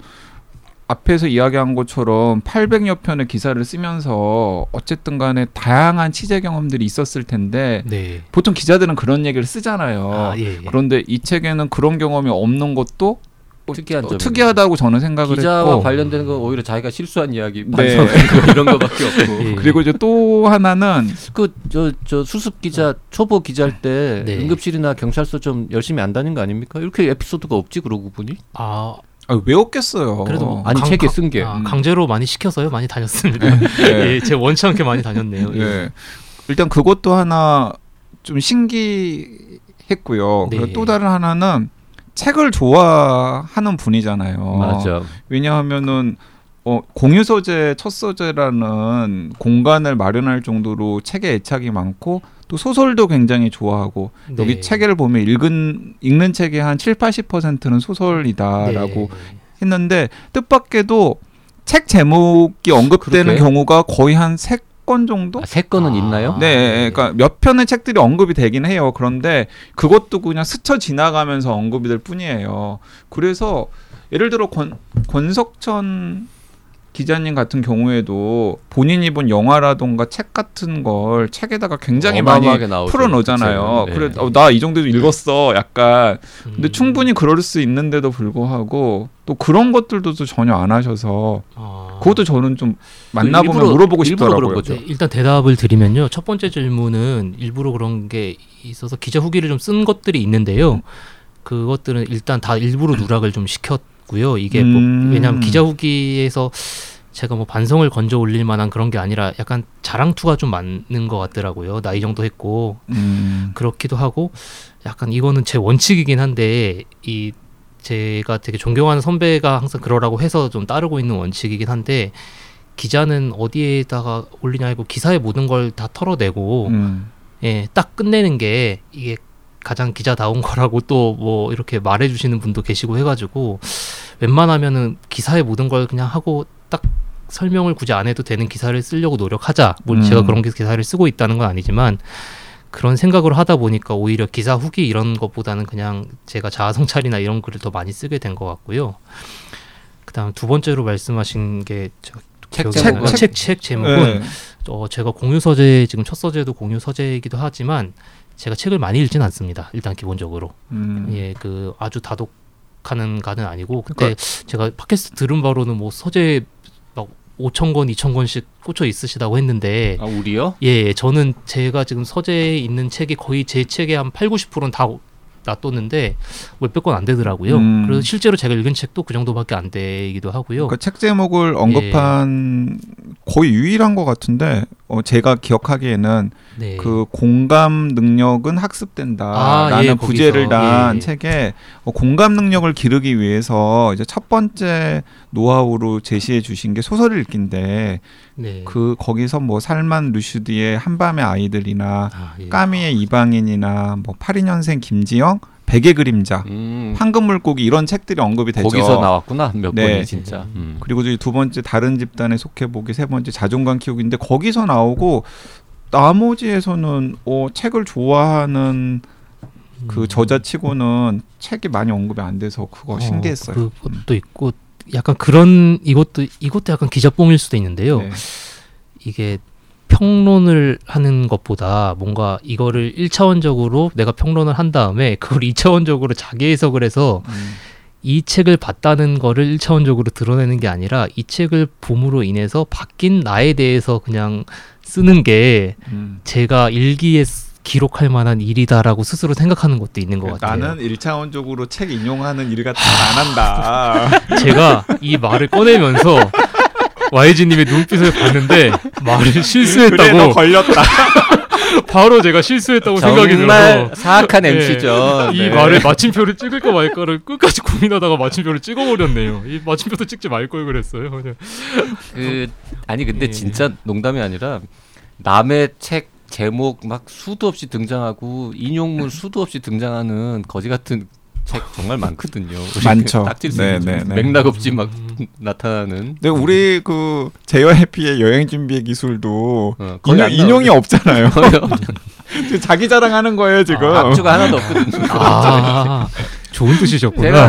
앞에서 이야기한 것처럼 800여 편의 기사를 쓰면서 어쨌든 간에 다양한 취재 경험들이 있었을 텐데 네. 보통 기자들은 그런 얘기를 쓰잖아요. 아 예. 예. 그런데 이 책에는 그런 경험이 없는 것도 어, 특이한 어. 특이하다고 저는 생각을 기자와 했고 관련된 건 오히려 자기가 실수한 이야기, 네. [laughs] 이런 거밖에 없고. 예. 그리고 이제 또 하나는 그 저 저 수습 기자 초보 기자일 때 네. 응급실이나 경찰서 좀 열심히 안 다닌 거 아닙니까? 이렇게 에피소드가 없지 그러고 보니. 아 아, 왜 없겠어요. 그래도 뭐 아니, 책에 쓴 게. 아, 음. 강제로 많이 시켜서요. 많이 다녔습니다. 네. [laughs] 예, 제가 원치 않게 많이 다녔네요. 예. 예. 일단 그것도 하나 좀 신기했고요. 네. 그리고 또 다른 하나는 책을 좋아하는 분이잖아요. 맞아. 왜냐하면은 어, 공유 소재, 첫 소재라는 공간을 마련할 정도로 책에 애착이 많고 또 소설도 굉장히 좋아하고 여기 네. 책을 보면 읽은 읽는 책의 한 7, 80%는 소설이다라고 네. 했는데 뜻밖에도 책 제목이 언급되는 그렇게? 경우가 거의 한 세 권 정도? 아, 세 건은 아. 있나요? 네, 그러니까 몇 편의 책들이 언급이 되긴 해요. 그런데 그것도 그냥 스쳐 지나가면서 언급이 될 뿐이에요. 그래서 예를 들어 권, 권석천 기자님 같은 경우에도 본인이 본 영화라던가 책 같은 걸 책에다가 굉장히 많이 어마어마하게 나오죠, 풀어 넣잖아요. 그 그래. 네. 어, 나이 정도도 읽었어. 약간. 근데 음. 충분히 그럴 수 있는데도 불구하고 또 그런 것들도 또 전혀 안 하셔서 아. 그것도 저는 좀 만나보면 일부러- 물어보고 일부러 그런 싶더라고요. 거죠. 네, 일단 대답을 드리면요. 첫 번째 질문은 일부러 그런 게 있어서 기자 후기를 좀 쓴 것들이 있는데요. 음. 그것들은 일단 다 일부러 누락을 좀 시켰 고요. 이게 음. 뭐 왜냐하면 기자 후기에서 제가 뭐 반성을 건져 올릴 만한 그런 게 아니라 약간 자랑투가 좀 많은 것 같더라고요. 나이 정도 했고 음. 그렇기도 하고 약간 이거는 제 원칙이긴 한데 이 제가 되게 존경하는 선배가 항상 그러라고 해서 좀 따르고 있는 원칙이긴 한데 기자는 어디에다가 올리냐 이고 기사의 모든 걸 다 털어내고 음. 예, 딱 끝내는 게 이게 가장 기자다운 거라고 또 뭐 이렇게 말해 주시는 분도 계시고 해가지고 웬만하면은 기사의 모든 걸 그냥 하고 딱 설명을 굳이 안 해도 되는 기사를 쓰려고 노력하자. 뭐 음. 제가 그런 기사를 쓰고 있다는 건 아니지만 그런 생각으로 하다 보니까 오히려 기사 후기 이런 것보다는 그냥 제가 자아 성찰이나 이런 글을 더 많이 쓰게 된 것 같고요. 그다음 두 번째로 말씀하신 게 제가 책. 책, 책 제목은 네. 어, 제가 공유 서재 지금 첫 서재도 공유 서재이기도 하지만 제가 책을 많이 읽진 않습니다. 일단 기본적으로 음. 예그 아주 다독 하는 가는 아니고 그때 제가 팟캐스트 들은 바로는 뭐 서재 막 5천 권, 2천 권씩 꽂혀 있으시다고 했는데 아 우리요? 예 저는 제가 지금 서재에 있는 책이 거의 제 책의 한 8, 90%는 다 놔뒀는데 몇백 권 안 되더라고요. 음. 그래서 실제로 제가 읽은 책도 그 정도밖에 안 되기도 하고요. 그러니까 책 제목을 언급한 거의 유일한 것 같은데 어, 제가 기억하기에는 네. 그 공감 능력은 학습된다라는 아, 예, 부제를 단 예. 책에 어, 공감 능력을 기르기 위해서 이제 첫 번째 노하우로 제시해 주신 게 소설 읽기인데 네. 그 거기서 뭐 살만 루슈드의 한밤의 아이들이나 아, 예. 까미의 이방인이나 뭐 82년생 김지영 백의 그림자 음, 황금 물고기 이런 책들이 언급이 되죠. 거기서 나왔구나 몇 네. 번이 진짜. 음. 그리고 이제 두 번째 다른 집단에 속해 보기 세 번째 자존감 키우기인데 거기서 나오고 나머지에서는 어, 책을 좋아하는 그 음. 저자치고는 책이 많이 언급이 안 돼서 그거 어, 신기했어요. 그것도 있고 약간 그런 이것도 이것도 약간 기자뽕일 수도 있는데요. 네. 이게 평론을 하는 것보다 뭔가 이거를 1차원적으로 내가 평론을 한 다음에 그걸 2차원적으로 자기 해석을 해서 음. 이 책을 봤다는 거를 1차원적으로 드러내는 게 아니라 이 책을 봄으로 인해서 바뀐 나에 대해서 그냥 쓰는 게 음. 제가 일기에 쓰- 기록할 만한 일이다라고 스스로 생각하는 것도 있는 것 같아요. 나는 일차원적으로 책 인용하는 일 같은 건안 한다. [laughs] 제가 이 말을 꺼내면서 YG님의 눈빛을 봤는데 말을 그래 너 실수했다고 걸렸다. [laughs] 바로 제가 실수했다고 생각이 들어서 사악한 네. MC죠. 이 말을 마침표를 찍을까 말까를 끝까지 고민하다가 마침표를 찍어버렸네요. 이 마침표도 찍지 말 걸 그랬어요. 그냥. 그 아니 근데 예. 진짜 농담이 아니라 남의 책 제목 막 수도 없이 등장하고 인용문 수도 없이 등장하는 거지 같은 책 정말 많거든요. [laughs] 많죠. 네, 네, 네. 맥락 없이 막 나타나는. 근데 우리 그 JYP의 여행 준비의 기술도 어, 인용, 나오죠. 없잖아요. [laughs] 자기 자랑하는 거예요 지금. 아, 각주가 하나도 없거든요. [laughs] 아, 좋은 뜻이셨구나. 제가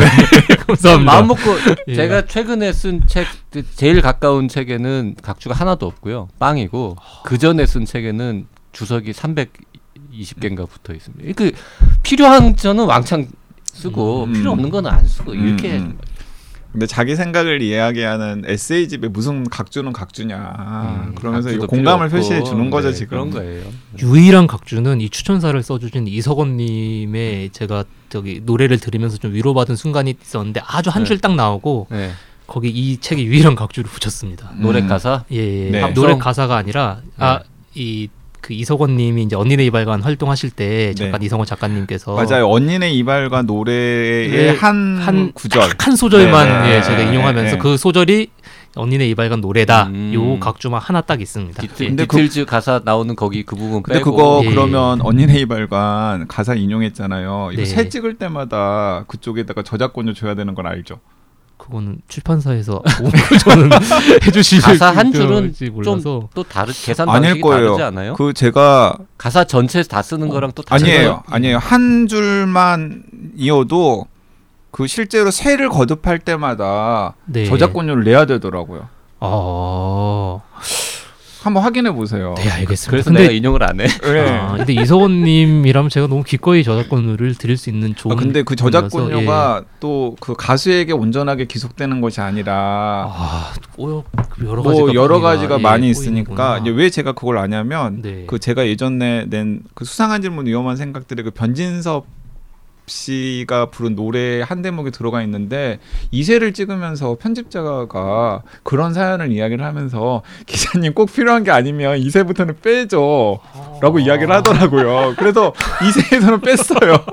감사합니다. 마음 먹고 예. 제가 최근에 쓴 책 제일 가까운 책에는 각주가 하나도 없고요. 빵이고 그 전에 쓴 책에는 주석이 320개인가 붙어 있습니다. 그 필요한 저는 왕창 쓰고 음. 필요 없는 거는 안 쓰고 음, 이렇게 음. 근데 자기 생각을 이야기하는 에세이 집에 무슨 각주는 각주냐. 음, 그러면서 공감을 표시해 주는 거죠 네, 지금. 그런 거예요. 유일한 각주는 이 추천사를 써주신 이석원님의 제가 저기 노래를 들으면서 좀 위로받은 순간이 있었는데 아주 한 네. 줄딱 나오고 네. 거기 이 책의 유일한 각주를 붙였습니다. 음. 노래 가사 예, 예. 네. 노래? 가사가 아니라 아이 그 이석원 님이 이제 언니네 이발관 활동하실 때 잠깐 네. 이석원 작가님께서 맞아요. 언니네 이발관 노래의 네, 한, 한 구절. 딱 한 소절만 네, 네, 예, 제가 네, 인용하면서 네. 그 소절이 언니네 이발관 노래다. 음. 요 각주만 하나 딱 있습니다. 비트, 예. 근데 그- 비틀즈 가사 나오는 거기 그 부분 근데 빼고 그거 예. 그러면 언니네 이발관 가사 인용했잖아요. 이거 네. 쇄 찍을 때마다 그쪽에다가 저작권료 줘야 되는 건 알죠? 그거는 출판사에서 [laughs] 저는 [laughs] 해주실 가사 한 줄은 지 몰라서 또 다르 계산 아닐 방식이 거예요. 다르지 않아요? 그 제가 가사 전체 다 쓰는 거랑 또 다르죠? 아니에요, 아니에요. 한 줄만 이어도 그 실제로 세를 거듭할 때마다 네. 저작권료를 내야 되더라고요. 아, 한번 확인해 보세요. 네 알겠습니다. 그래서 근데 내가 인용을 안 해. 네. 아, 근데 이석원님이라면 제가 너무 기꺼이 저작권료를 드릴 수 있는 좋은. 아, 근데 그 저작권료가 예. 또그 가수에게 온전하게 기속되는 것이 아니라 아, 또 여러 가지가 뭐 여러 가지가 예, 많이. 있으니까 이제 왜 제가 그걸 아냐면 네. 그 제가 예전에 낸 그 수상한 질문 위험한 생각들의 그 변진섭 씨가 부른 노래 한 대목이 들어가 있는데 이세를 찍으면서 편집자가 그런 사연을 이야기를 하면서 기자님 꼭 필요한 게 아니면 이세부터는 빼줘라고 아. 이야기를 하더라고요. 그래서 이세에서는 뺐어요.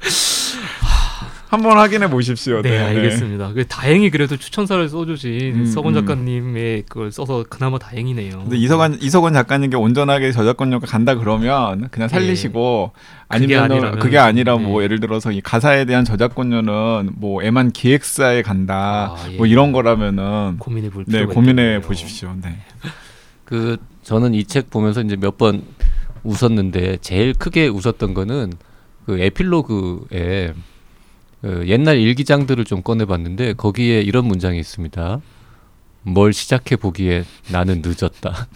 [laughs] 한번 확인해 보십시오. 네, 알겠습니다. 그 다행히 그래도 추천사를 써주신 음, 서건 음. 작가님의 그걸 써서 그나마 다행이네요. 근데 이석원 이석원 작가님께 온전하게 저작권료가 간다 그러면 그냥 살리시고 네. 그게 아니면 아니라면 그게 아니라 뭐 네. 예를 들어서 이 가사에 대한 저작권료는 뭐 애만 기획사에 간다 아, 예. 뭐 이런 거라면은 고민해 볼 네 고민해 있겠네요. 보십시오. 네. 그 저는 이 책 보면서 이제 몇 번 웃었는데 제일 크게 웃었던 거는 그 에필로그에 그 옛날 일기장들을 좀 꺼내봤는데 거기에 이런 문장이 있습니다. 뭘 시작해 보기에 나는 늦었다.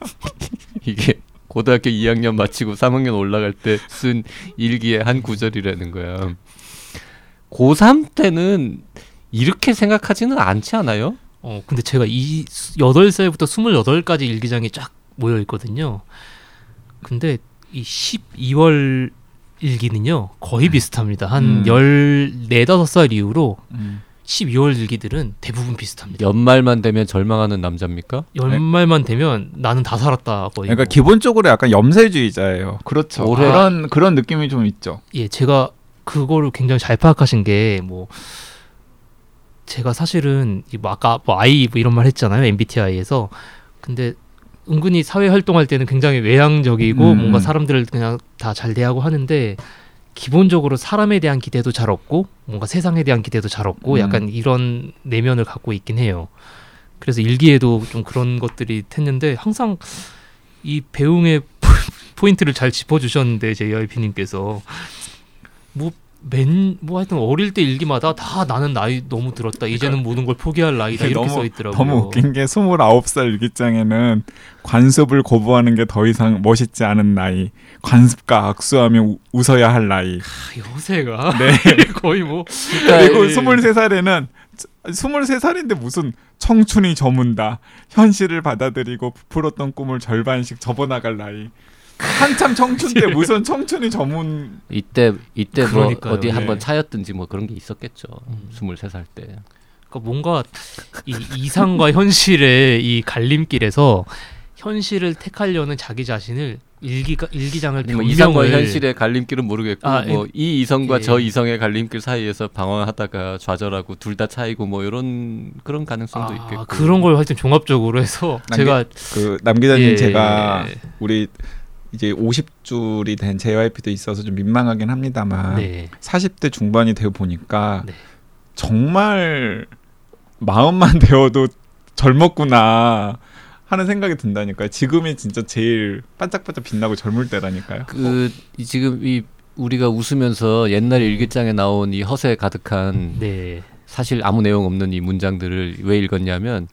[laughs] 이게 고등학교 2학년 마치고 3학년 올라갈 때 쓴 일기의 한 구절이라는 거야. 고3 때는 이렇게 생각하지는 않지 않아요? 어, 근데 제가 이 8살부터 28까지 일기장이 쫙 모여 있거든요. 근데 이 12월 일기는요. 거의 비슷합니다. 한 음. 14, 5살 이후로 음. 12월 일기들은 대부분 비슷합니다. 연말만 되면 절망하는 남자입니까? 연말만 되면 나는 다 살았다 거의. 그러니까 뭐. 기본적으로 약간 염세주의자예요. 그렇죠. 올해- 그런 그런 느낌이 좀 있죠. 예, 제가 그거를 굉장히 잘 파악하신 게 뭐 제가 사실은 이뭐 아까 뭐 아이 뭐 이런 말 했잖아요 MBTI에서 근데 은근히 사회 활동할 때는 굉장히 외향적이고 음. 뭔가 사람들을 그냥 다 잘 대하고 하는데 기본적으로 사람에 대한 기대도 잘 없고 뭔가 세상에 대한 기대도 잘 없고 음. 약간 이런 내면을 갖고 있긴 해요. 그래서 일기에도 좀 그런 것들이 했는데 항상 이 배웅의 [laughs] 포인트를 잘 짚어주셨는데 JYP님께서 뭐 맨 뭐 하여튼 어릴 때 일기마다 다 나는 나이 너무 들었다 이제는 모든 걸 포기할 나이다 이렇게 너무- 써 있더라고요. 너무 웃긴 게 29살 일기장에는 관습을 거부하는 게 더 이상 멋있지 않은 나이. 관습과 악수하며 우- 웃어야 할 나이. 아, 요새가 네. [laughs] 거의 뭐 그리고 예. 23살에는 23살인데 무슨 청춘이 저문다. 현실을 받아들이고 부풀었던 꿈을 절반씩 접어나갈 나이. 한참 청춘 때 [laughs] 무슨 청춘이 저문 이때 이때 뭐 그러니까요. 어디 네. 한번 차였든지 뭐 그런 게 있었겠죠. 음. 23살 때. 그러니까 뭔가 이 이상과 [laughs] 현실의 이 갈림길에서 현실을 택하려는 자기 자신을 일기가 일기장을 뭐 이상과 현실의 갈림길은 모르겠고 아, 뭐이 이성과 예. 저 이성의 갈림길 사이에서 방황하다가 좌절하고 둘 다 차이고 뭐 이런 그런 가능성도 아, 있겠고. 그런 걸 하여튼 종합적으로 해서 남기- 제가 그 남 기자님 예. 제가 우리 이제 50줄이 된 JYP도 있어서 좀 민망하긴 합니다만 네. 40대 중반이 되어 보니까 네. 정말 마음만 [laughs] 되어도 젊었구나 하는 생각이 든다니까요. 지금이 진짜 제일 반짝반짝 빛나고 젊을 때라니까요. 그 이- 지금 이 우리가 웃으면서 옛날 일기장에 나온 이 허세 가득한 네. 사실 아무 내용 없는 이 문장들을 왜 읽었냐면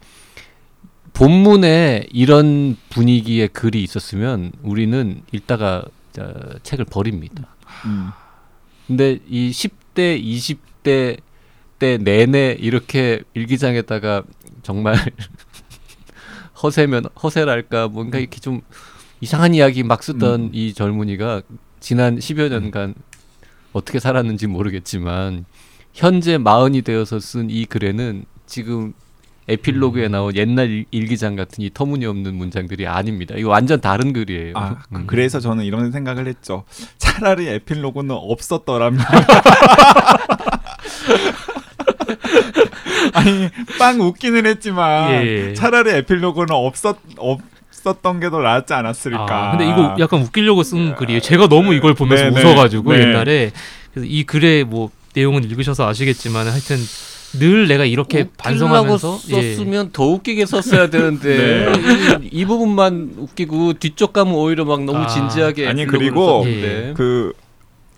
본문에 이런 분위기의 글이 있었으면 우리는 읽다가 자, 책을 버립니다. 음. 근데 이 10대, 20대 때 내내 이렇게 일기장에다가 정말 [laughs] 허세면 허세랄까 뭔가 이렇게 좀 이상한 이야기 막 쓰던 음. 이 젊은이가 지난 10여 년간 어떻게 살았는지 모르겠지만 현재 마흔이 되어서 쓴 이 글에는 지금 에필로그에 나온 옛날 일- 일기장 같은 이 터무니없는 문장들이 아닙니다. 이거 완전 다른 글이에요. 아, 그- 음. 그래서 저는 이런 생각을 했죠. 차라리 에필로그는 없었더라면. [laughs] 아니, 빵 웃기는 했지만 예. 차라리 에필로그는 없었 없었던 게 더 낫지 않았을까. 아, 근데 이거 약간 웃기려고 쓴 글이에요. 제가 너무 이걸 보면서 네, 네. 웃어가지고 네. 옛날에 그래서 이 글의 뭐 내용은 읽으셔서 아시겠지만 하여튼 늘 내가 이렇게 반성하면서 예. 썼으면 더 웃기게 썼어야 되는데 이, [laughs] 이 부분만 웃기고 뒤쪽 가면 오히려 막 너무 아. 진지하게 아니, 그리고 썼는데. 그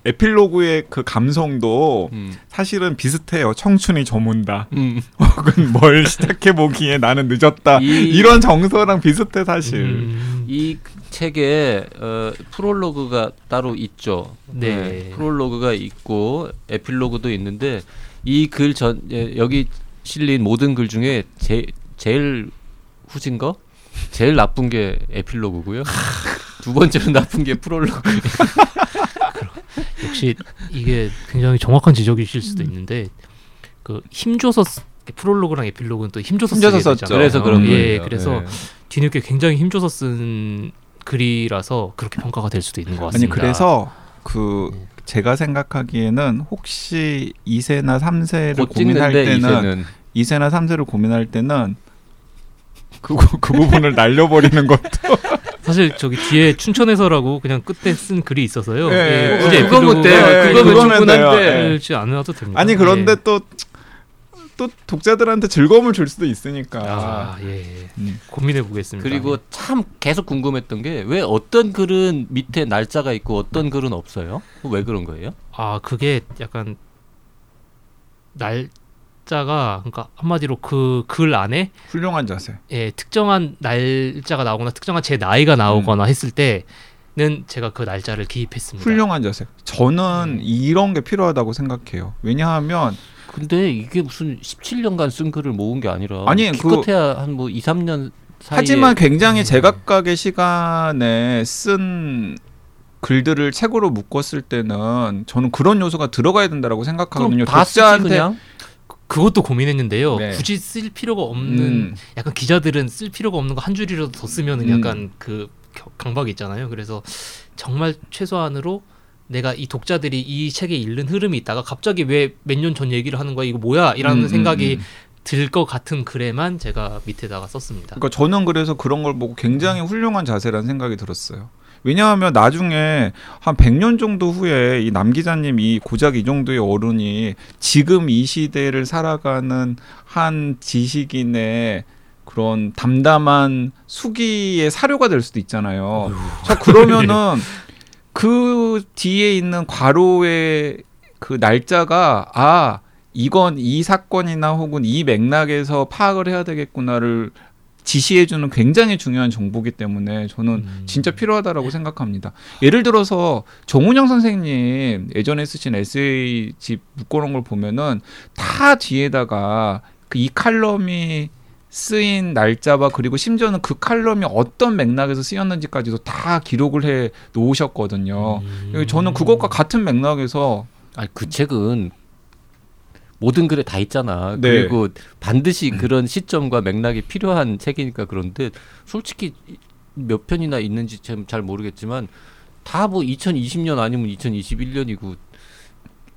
에필로그의 그 감성도 음. 사실은 비슷해요. 청춘이 저문다. 음. [laughs] 혹은 뭘 시작해 보기에 나는 늦었다. 이- 이런 정서랑 비슷해 사실. 음, 이 책에 어, 프롤로그가 따로 있죠. 네. 프롤로그가 있고 에필로그도 있는데 이 글전 예, 여기 실린 모든 글 중에 제, 제일 후진 거 제일 나쁜 게 에필로그고요. [laughs] 두 번째로 나쁜 게 프롤로그. [laughs] 역시 이게 굉장히 정확한 지적이실 수도 있는데 그 힘줘서 쓰- 프롤로그랑 에필로그는 또 힘줘서 힘줘서 쓰게 썼죠. 되잖아요. 그래서 그런 예, 거예요. 그래서 예. 뒤늦게 굉장히 힘줘서 쓴 글이라서 그렇게 평가가 될 수도 있는 것 아니 같습니다. 그래서 그 네. 제가 생각하기에는 혹시 2세나 3세를 곧 고민할 때는 이제는 2세 나 3세를 고민할 때는 그, 부- 그 부분을 [laughs] 날려버리는 것도 사실 저기 뒤에 춘천에서라고 그냥 끝에 쓴 글이 있어서요. 예, 예, 예, 예. 그거면 돼. 에필로그가 예, 그거면 충분한데. 예. 읽지 않아도 됩니다. 아니 그런데 예. 또 또 독자들한테 즐거움을 줄 수도 있으니까 아, 예, 예. 음. 고민해 보겠습니다. 그리고 참 계속 궁금했던 게 왜 어떤 글은 밑에 날짜가 있고 어떤 글은 없어요? 왜 그런 거예요? 아 그게 약간 날짜가 그러니까 한마디로 그 글 안에 훌륭한 자세 예, 특정한 날짜가 나오거나 특정한 제 나이가 나오거나 음. 했을 때 는 제가 그 날짜를 기입했습니다. 훌륭한 자세 저는 네. 이런 게 필요하다고 생각해요 왜냐하면 근데 이게 무슨 17년간 쓴 글을 모은 게 아니라 아니, 그- 기껏해야 한뭐 2, 3년 사이에 하지만 굉장히 음. 제각각의 시간에 쓴 글들을 책으로 묶었을 때는 저는 그런 요소가 들어가야 된다라고 생각하거든요. 다 쓰지 독자한테 그냥 그것도 고민했는데요. 네. 굳이 쓸 필요가 없는 음, 약간 기자들은 쓸 필요가 없는 거 한 줄이라도 더 쓰면은 음. 약간 그 겨- 강박이 있잖아요. 그래서 정말 최소한으로 내가 이 독자들이 이 책에 읽는 흐름이 있다가 갑자기 왜 몇 년 전 얘기를 하는 거야 이거 뭐야 이라는 음, 생각이 음, 음. 들것 같은 글에만 제가 밑에다가 썼습니다. 그러니까 저는 그래서 그런 걸 보고 굉장히 훌륭한 자세라는 생각이 들었어요. 왜냐하면 나중에 한 100년 정도 후에 이 남 기자님 이 고작 이 정도의 어른이 지금 이 시대를 살아가는 한 지식인의 그런 담담한 수기의 사료가 될 수도 있잖아요. 자 그러면은 [laughs] 그 뒤에 있는 괄호의 그 날짜가 아 이건 이 사건이나 혹은 이 맥락에서 파악을 해야 되겠구나를 지시해주는 굉장히 중요한 정보기 때문에 저는 음. 진짜 필요하다라고 생각합니다. 예를 들어서 정운영 선생님 예전에 쓰신 에세이 집 묶어놓은 걸 보면은 다 뒤에다가 그 이 칼럼이 쓰인 날짜와 그리고 심지어는 그 칼럼이 어떤 맥락에서 쓰였는지까지도 다 기록을 해 놓으셨거든요. 음. 저는 그것과 같은 맥락에서 아니 그 책은 모든 글에 다 있잖아. 네. 그리고 반드시 그런 시점과 맥락이 필요한 책이니까 그런데 솔직히 몇 편이나 있는지 참잘 모르겠지만 다 뭐 2020년 아니면 2021년이고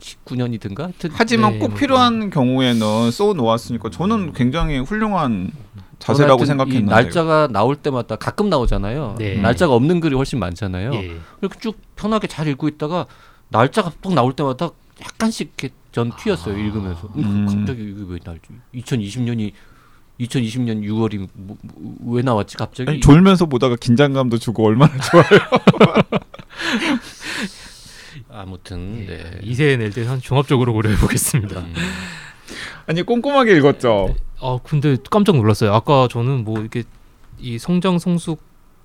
19년이든가 하여튼 하지만 네, 꼭뭐 필요한 경우에는 써 놓았으니까 저는 굉장히 훌륭한 자세라고 생각했는데 날짜가 나올 때마다 가끔 나오잖아요. 네. 날짜가 없는 글이 훨씬 많잖아요. 예. 이렇게 쭉 편하게 잘 읽고 있다가 날짜가 꼭 나올 때마다 약간씩 이렇게 전 튀었어요 읽으면서 음, 음. 갑자기 이게 왜 날짜 2020년이 2020년 6월이 뭐, 뭐, 왜 나왔지 갑자기 아니, 졸면서 보다가 긴장감도 주고 얼마나 좋아요. [laughs] 아무튼 네. 이세 낼 때 한 종합적으로 고려해 보겠습니다. 음. 아니 꼼꼼하게 읽었죠. 아 근데 깜짝 놀랐어요. 아까 저는 뭐 이렇게 이 성장 성숙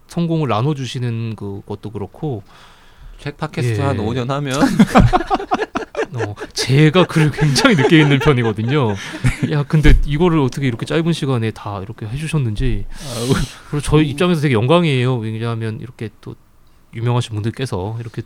성공을 나눠 주시는 그것도 그렇고 책 팟캐스트 예. 한 5년 하면 [laughs] 어, 제가 글을 굉장히 늦게 읽는 편이거든요. 야 근데 이거를 어떻게 이렇게 짧은 시간에 다 이렇게 해주셨는지 그리고 저희 입장에서 되게 영광이에요. 왜냐하면 이렇게 또 유명하신 분들께서 이렇게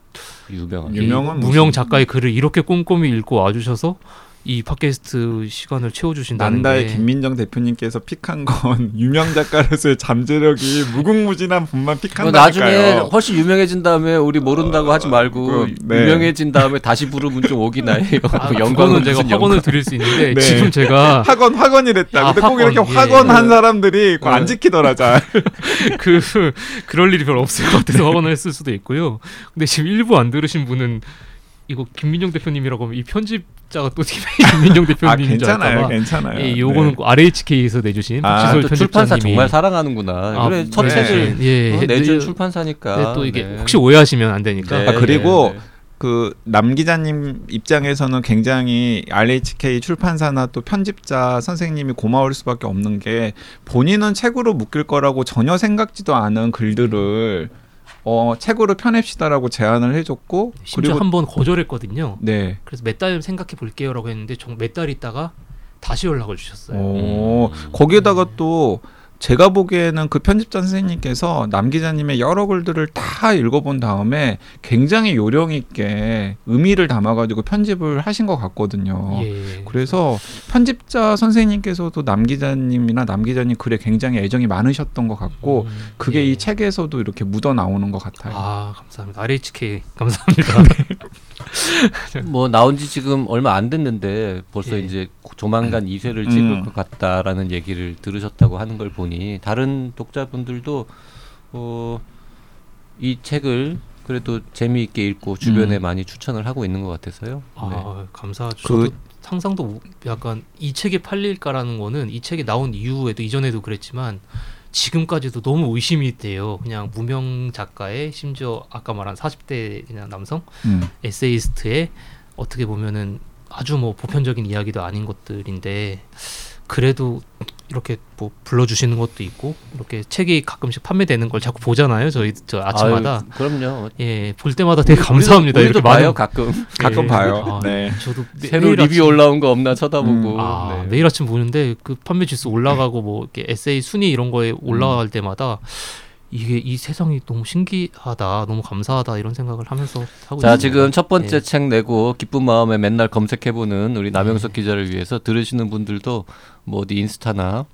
유명한. 무명 작가의 글을 이렇게 꼼꼼히 읽고 와주셔서 이 팟캐스트 시간을 채워주신다는 난다의 게 김민정 대표님께서 픽한 건 [laughs] 유명 작가로서의 잠재력이 무궁무진한 분만 뭐 픽한다니까요. 나중에 훨씬 유명해진 다음에 우리 모른다고 하지 말고 그, 네. 유명해진 다음에 다시 부르면 좀 오긴 해요. [laughs] 아, 영광은 제가 영광. 드릴 수 있는데 네. 지금 제가 [laughs] 학원 학원이랬다. 아, 근데 꼭 이렇게 학원, 예. 학원한 사람들이 그거 안 네. 지키더라 잘. 그 그럴 일이 별로 없을 것 같아서 확언을 했을 수도 있고요. 근데 지금 일부 안 들으신 분은 이거 김민정 대표님이라고 하면 이 편집 자가 또 김민정 [laughs] 아 대표님인 줄 괜찮아요. 괜찮아요. 예, 요거는 네. RHK에서 내주신 아, 박지솔 편집자님이 출판사 정말 사랑하는구나. 아, 그래 첫 네. 책을 예, 어, 네, 내준 네, 출판사니까. 네, 또 이게 네. 혹시 오해하시면 안 되니까. 네, 아, 그리고 네, 네. 그남 기자님 입장에서는 굉장히 RHK 출판사나 또 편집자 선생님이 고마울 수밖에 없는 게 본인은 책으로 묶일 거라고 전혀 생각지도 않은 글들을 어 책으로 펴냅시다라고 제안을 해줬고 심지어 그리고 한번 거절했거든요. 네. 그래서 몇 달 생각해 볼게요라고 했는데 몇 달 있다가 다시 연락을 주셨어요. 어, 음. 거기에다가 또 제가 보기에는 그 편집자 선생님께서 남 기자님의 여러 글들을 다 읽어본 다음에 굉장히 요령 있게 의미를 담아가지고 편집을 하신 것 같거든요. 예. 그래서 편집자 선생님께서도 남 기자님이나 남 기자님 글에 굉장히 애정이 많으셨던 것 같고 음, 그게 예. 이 책에서도 이렇게 묻어 나오는 것 같아요. 아 감사합니다. RHK 감사합니다. [laughs] [laughs] 뭐 나온 지 지금 얼마 안 됐는데 벌써 예. 이제 조만간 2세를 음. 찍을 것 같다라는 얘기를 들으셨다고 하는 걸 보니 다른 독자분들도 어, 이 책을 그래도 재미있게 읽고 주변에 음. 많이 추천을 하고 있는 것 같아서요. 네. 아 감사하죠. 그- 상상도 못- 약간 이 책이 팔릴까라는 거는 이 책이 나온 이후에도 이전에도 그랬지만 지금까지도 너무 의심이 돼요. 그냥 무명 작가의 심지어 아까 말한 40대 그냥 남성 음. 에세이스트의 어떻게 보면은 아주 뭐 보편적인 이야기도 아닌 것들인데 그래도 이렇게 뭐 불러주시는 것도 있고 이렇게 책이 가끔씩 판매되는 걸 자꾸 보잖아요. 저희 저 아침마다 아유, 그럼요. 예 볼 때마다 되게 감사합니다. 우리도 이렇게 봐요 많은 가끔 가끔 예. 봐요. 아, 네. 저도 매- 새로 리뷰 아침- 올라온 거 없나 쳐다보고. 음. 아, 네. 매일 아침 보는데 그 판매 지수 올라가고 뭐 이렇게 에세이 순위 이런 거에 올라갈 때마다 이게 이 세상이 너무 신기하다, 너무 감사하다 이런 생각을 하면서 하고 자 있습니다. 지금 첫 번째 예. 책 내고 기쁜 마음에 맨날 검색해보는 우리 남영석 기자를 위해서 들으시는 분들도 뭐 어디 인스타나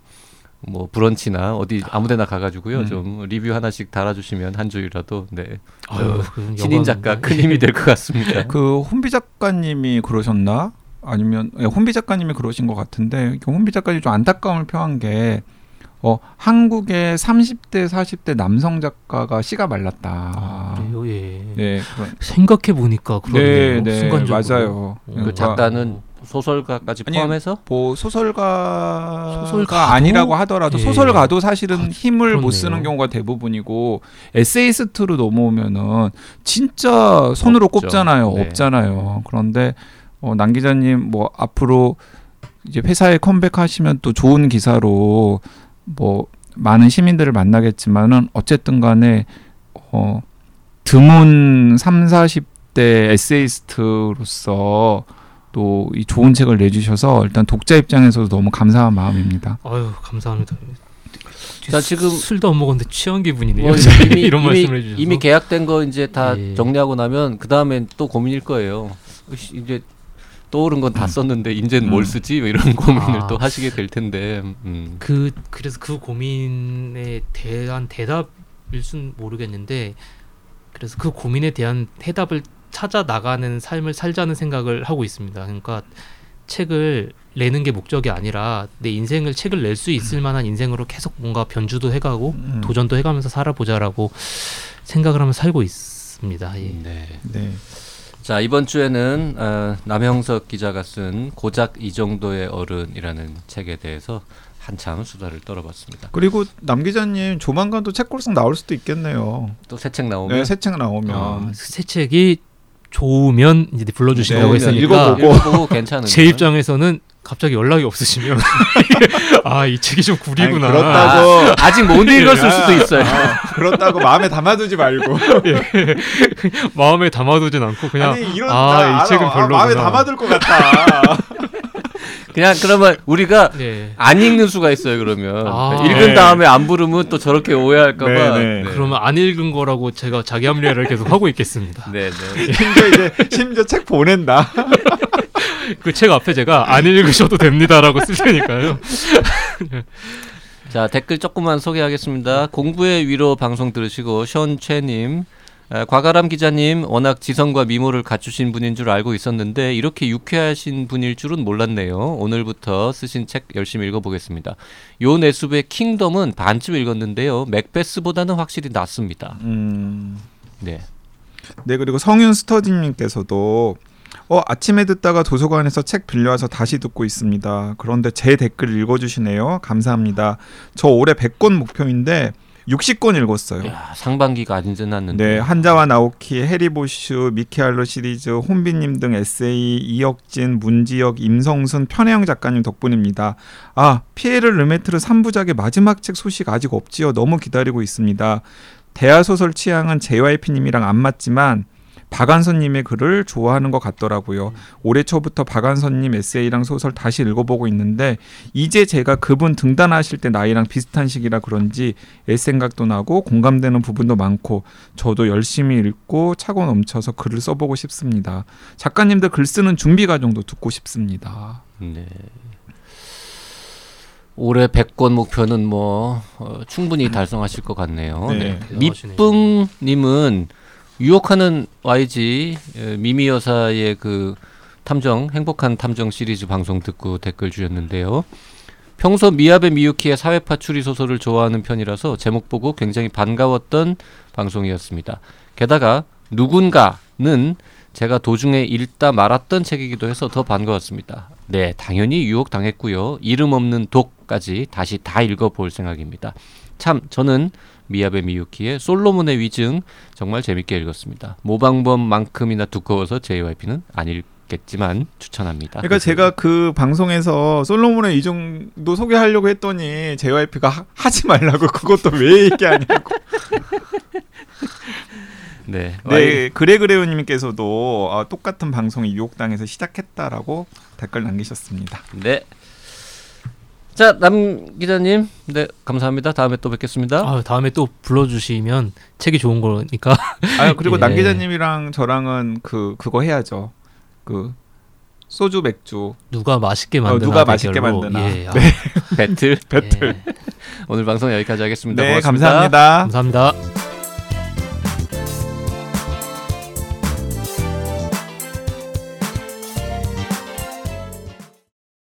뭐 브런치나 어디 아무데나 가가지고요 음. 좀 리뷰 하나씩 달아주시면 한 줄이라도 네 아유, 그 신인 작가. 큰 힘이 될 것 같습니다. 그 혼비 작가님이 그러셨나? 아니면 예, 혼비 작가님이 그러신 것 같은데 그 혼비 작가님이 좀 안타까움을 표한 게 어, 한국의 30대 40대 남성 작가가 씨가 말랐다. 아, 그래요, 예. 네, 생각해 보니까 네, 그러네요. 네, 순간적으로. 맞아요. 그그 그러니까 작가는 소설가까지 아니, 포함해서 뭐 소설가가 소설가도? 아니라고 하더라도 예. 소설가도 사실은 힘을 그렇네요. 못 쓰는 경우가 대부분이고 에세이스트로 넘어오면은 진짜 손으로 없죠. 꼽잖아요. 네. 없잖아요. 그런데 어, 남 기자님 뭐 앞으로 이제 회사에 컴백하시면 또 좋은 기사로 뭐 많은 시민들을 만나겠지만은 어쨌든 간에 어 드문 3, 40대 에세이스트로서 또 이 좋은 책을 내주셔서 일단 독자 입장에서도 너무 감사한 마음입니다. 아유 감사합니다. 자, 지금- 술도 안 먹었는데 취한 기분이네요. 뭐 이미, [laughs] 이런 이미, 말씀을 해주셔서 이미 계약된 거 이제 다 예. 정리하고 나면 그 다음엔 또 고민일 거예요. 으씨, 이제 떠오른 건다 음. 썼는데 이제는 뭘 음. 쓰지 뭐 이런 [laughs] 고민을 아. 또 하시게 될 텐데. 음. 그 그래서 그 고민에 대한 대답일 순 모르겠는데 그래서 그 고민에 대한 해답을 찾아 나가는 삶을 살자는 생각을 하고 있습니다. 그러니까 책을 내는 게 목적이 아니라 내 인생을 책을 낼 수 있을 만한 인생으로 계속 뭔가 변주도 해가고 음. 도전도 해가면서 살아보자라고 생각을 하면서 살고 있습니다. 예. 네. 네. 자 이번 주에는 어, 남형석 기자가 쓴 고작 이 정도의 어른이라는 책에 대해서 한참 수다를 떨어봤습니다. 그리고 남 기자님 조만간 또 책골상 나올 수도 있겠네요. 또 새 책 나오면 네, 새책 나오면 어, 새 책이 좋으면 이제 불러주신다고 네, 했으니까 읽어보고. 읽어보고 괜찮은 제 입장에서는 갑자기 연락이 없으시면 [laughs] 아 이 책이 좀 구리구나. 아니, 그렇다고 아 직 못 읽었을 수도 있어요. 아, 그렇다고 마음에 담아두지 말고 [laughs] [laughs] 마음에 담아두진 않고 그냥 아니 이런 아, 이 책은 아, 별로구나. 마음에 담아둘 것 같아. 그냥 그러면 우리가 네. 안 읽는 수가 있어요. 그러면 아. 읽은 네. 다음에 안 부르면 또 저렇게 오해할까봐. 네, 네. 그러면 안 읽은 거라고 제가 자기 합리화를 계속 하고 있겠습니다. 네, 네. 심지어 이제 심지어 책 보낸다. 그 책 앞에 제가 안 읽으셔도 됩니다라고 쓸 테니까요. [laughs] 자 댓글 조금만 소개하겠습니다. 공부의 위로 방송 들으시고 션채님, 아, 과가람 기자님 워낙 지성과 미모를 갖추신 분인 줄 알고 있었는데 이렇게 유쾌하신 분일 줄은 몰랐네요. 오늘부터 쓰신 책 열심히 읽어보겠습니다. 요 내숲의 킹덤은 반쯤 읽었는데요. 맥베스보다는 확실히 낫습니다. 음. 네. 네 그리고 성윤 스터디님께서도 어 아침에 듣다가 도서관에서 책 빌려와서 다시 듣고 있습니다. 그런데 제 댓글 읽어주시네요. 감사합니다. 저 올해 100권 목표인데 60권 읽었어요. 야, 상반기가 안 지났는데. 네, 한자와 나오키, 해리보슈, 미케알로 시리즈, 혼비님 등 에세이, 이혁진, 문지혁, 임성순, 편혜영 작가님 덕분입니다. 아, 피에르 르메트르 3부작의 마지막 책 소식 아직 없지요. 너무 기다리고 있습니다. 대하소설 취향은 JYP님이랑 안 맞지만 박안선님의 글을 좋아하는 것 같더라고요. 올해 초부터 박안선님 에세이랑 소설 다시 읽어보고 있는데 이제 제가 그분 등단하실 때 나이랑 비슷한 시기라 그런지 옛 생각도 나고 공감되는 부분도 많고 저도 열심히 읽고 차고 넘쳐서 글을 써보고 싶습니다. 작가님들 글 쓰는 준비 과정도 듣고 싶습니다. 네. 올해 100권 목표는 뭐 어, 충분히 [laughs] 달성하실 것 같네요. 네. 네. 미쁨님은 유혹하는 YG 에, 미미 여사의 그 탐정 행복한 탐정 시리즈 방송 듣고 댓글 주셨는데요. 평소 미야베 미유키의 사회파 추리 소설을 좋아하는 편이라서 제목 보고 굉장히 반가웠던 방송이었습니다. 게다가 누군가는 제가 도중에 읽다 말았던 책이기도 해서 더 반가웠습니다. 네, 당연히 유혹 당했고요. 이름 없는 독까지 다시 다 읽어볼 생각입니다. 참 저는 미야베 미유키의 솔로몬의 위증 정말 재밌게 읽었습니다. 모방범만큼이나 두꺼워서 JYP는 안 읽겠지만 추천합니다. 그러니까 제가 그 방송에서 솔로몬의 이 정도 소개하려고 했더니 JYP가 하, 하지 말라고 그것도 왜 얘기하냐고. [laughs] 네, 네, 그레그레오님께서도 아, 똑같은 방송이 유혹당해서 시작했다라고 댓글 남기셨습니다. 네. 자, 남 기자님, 네 감사합니다. 다음에 또 뵙겠습니다. 아, 다음에 또 불러주시면 책이 좋은 거니까. [laughs] 아 그리고 예. 남 기자님이랑 저랑은 그 그거 해야죠. 그 소주 맥주 누가 맛있게 어, 만드나 누가 맛있게. 만드나. 예, 아, [laughs] 배틀. [laughs] 배틀. 예. 오늘 방송 여기까지 하겠습니다. 네 고맙습니다. 감사합니다. 감사합니다.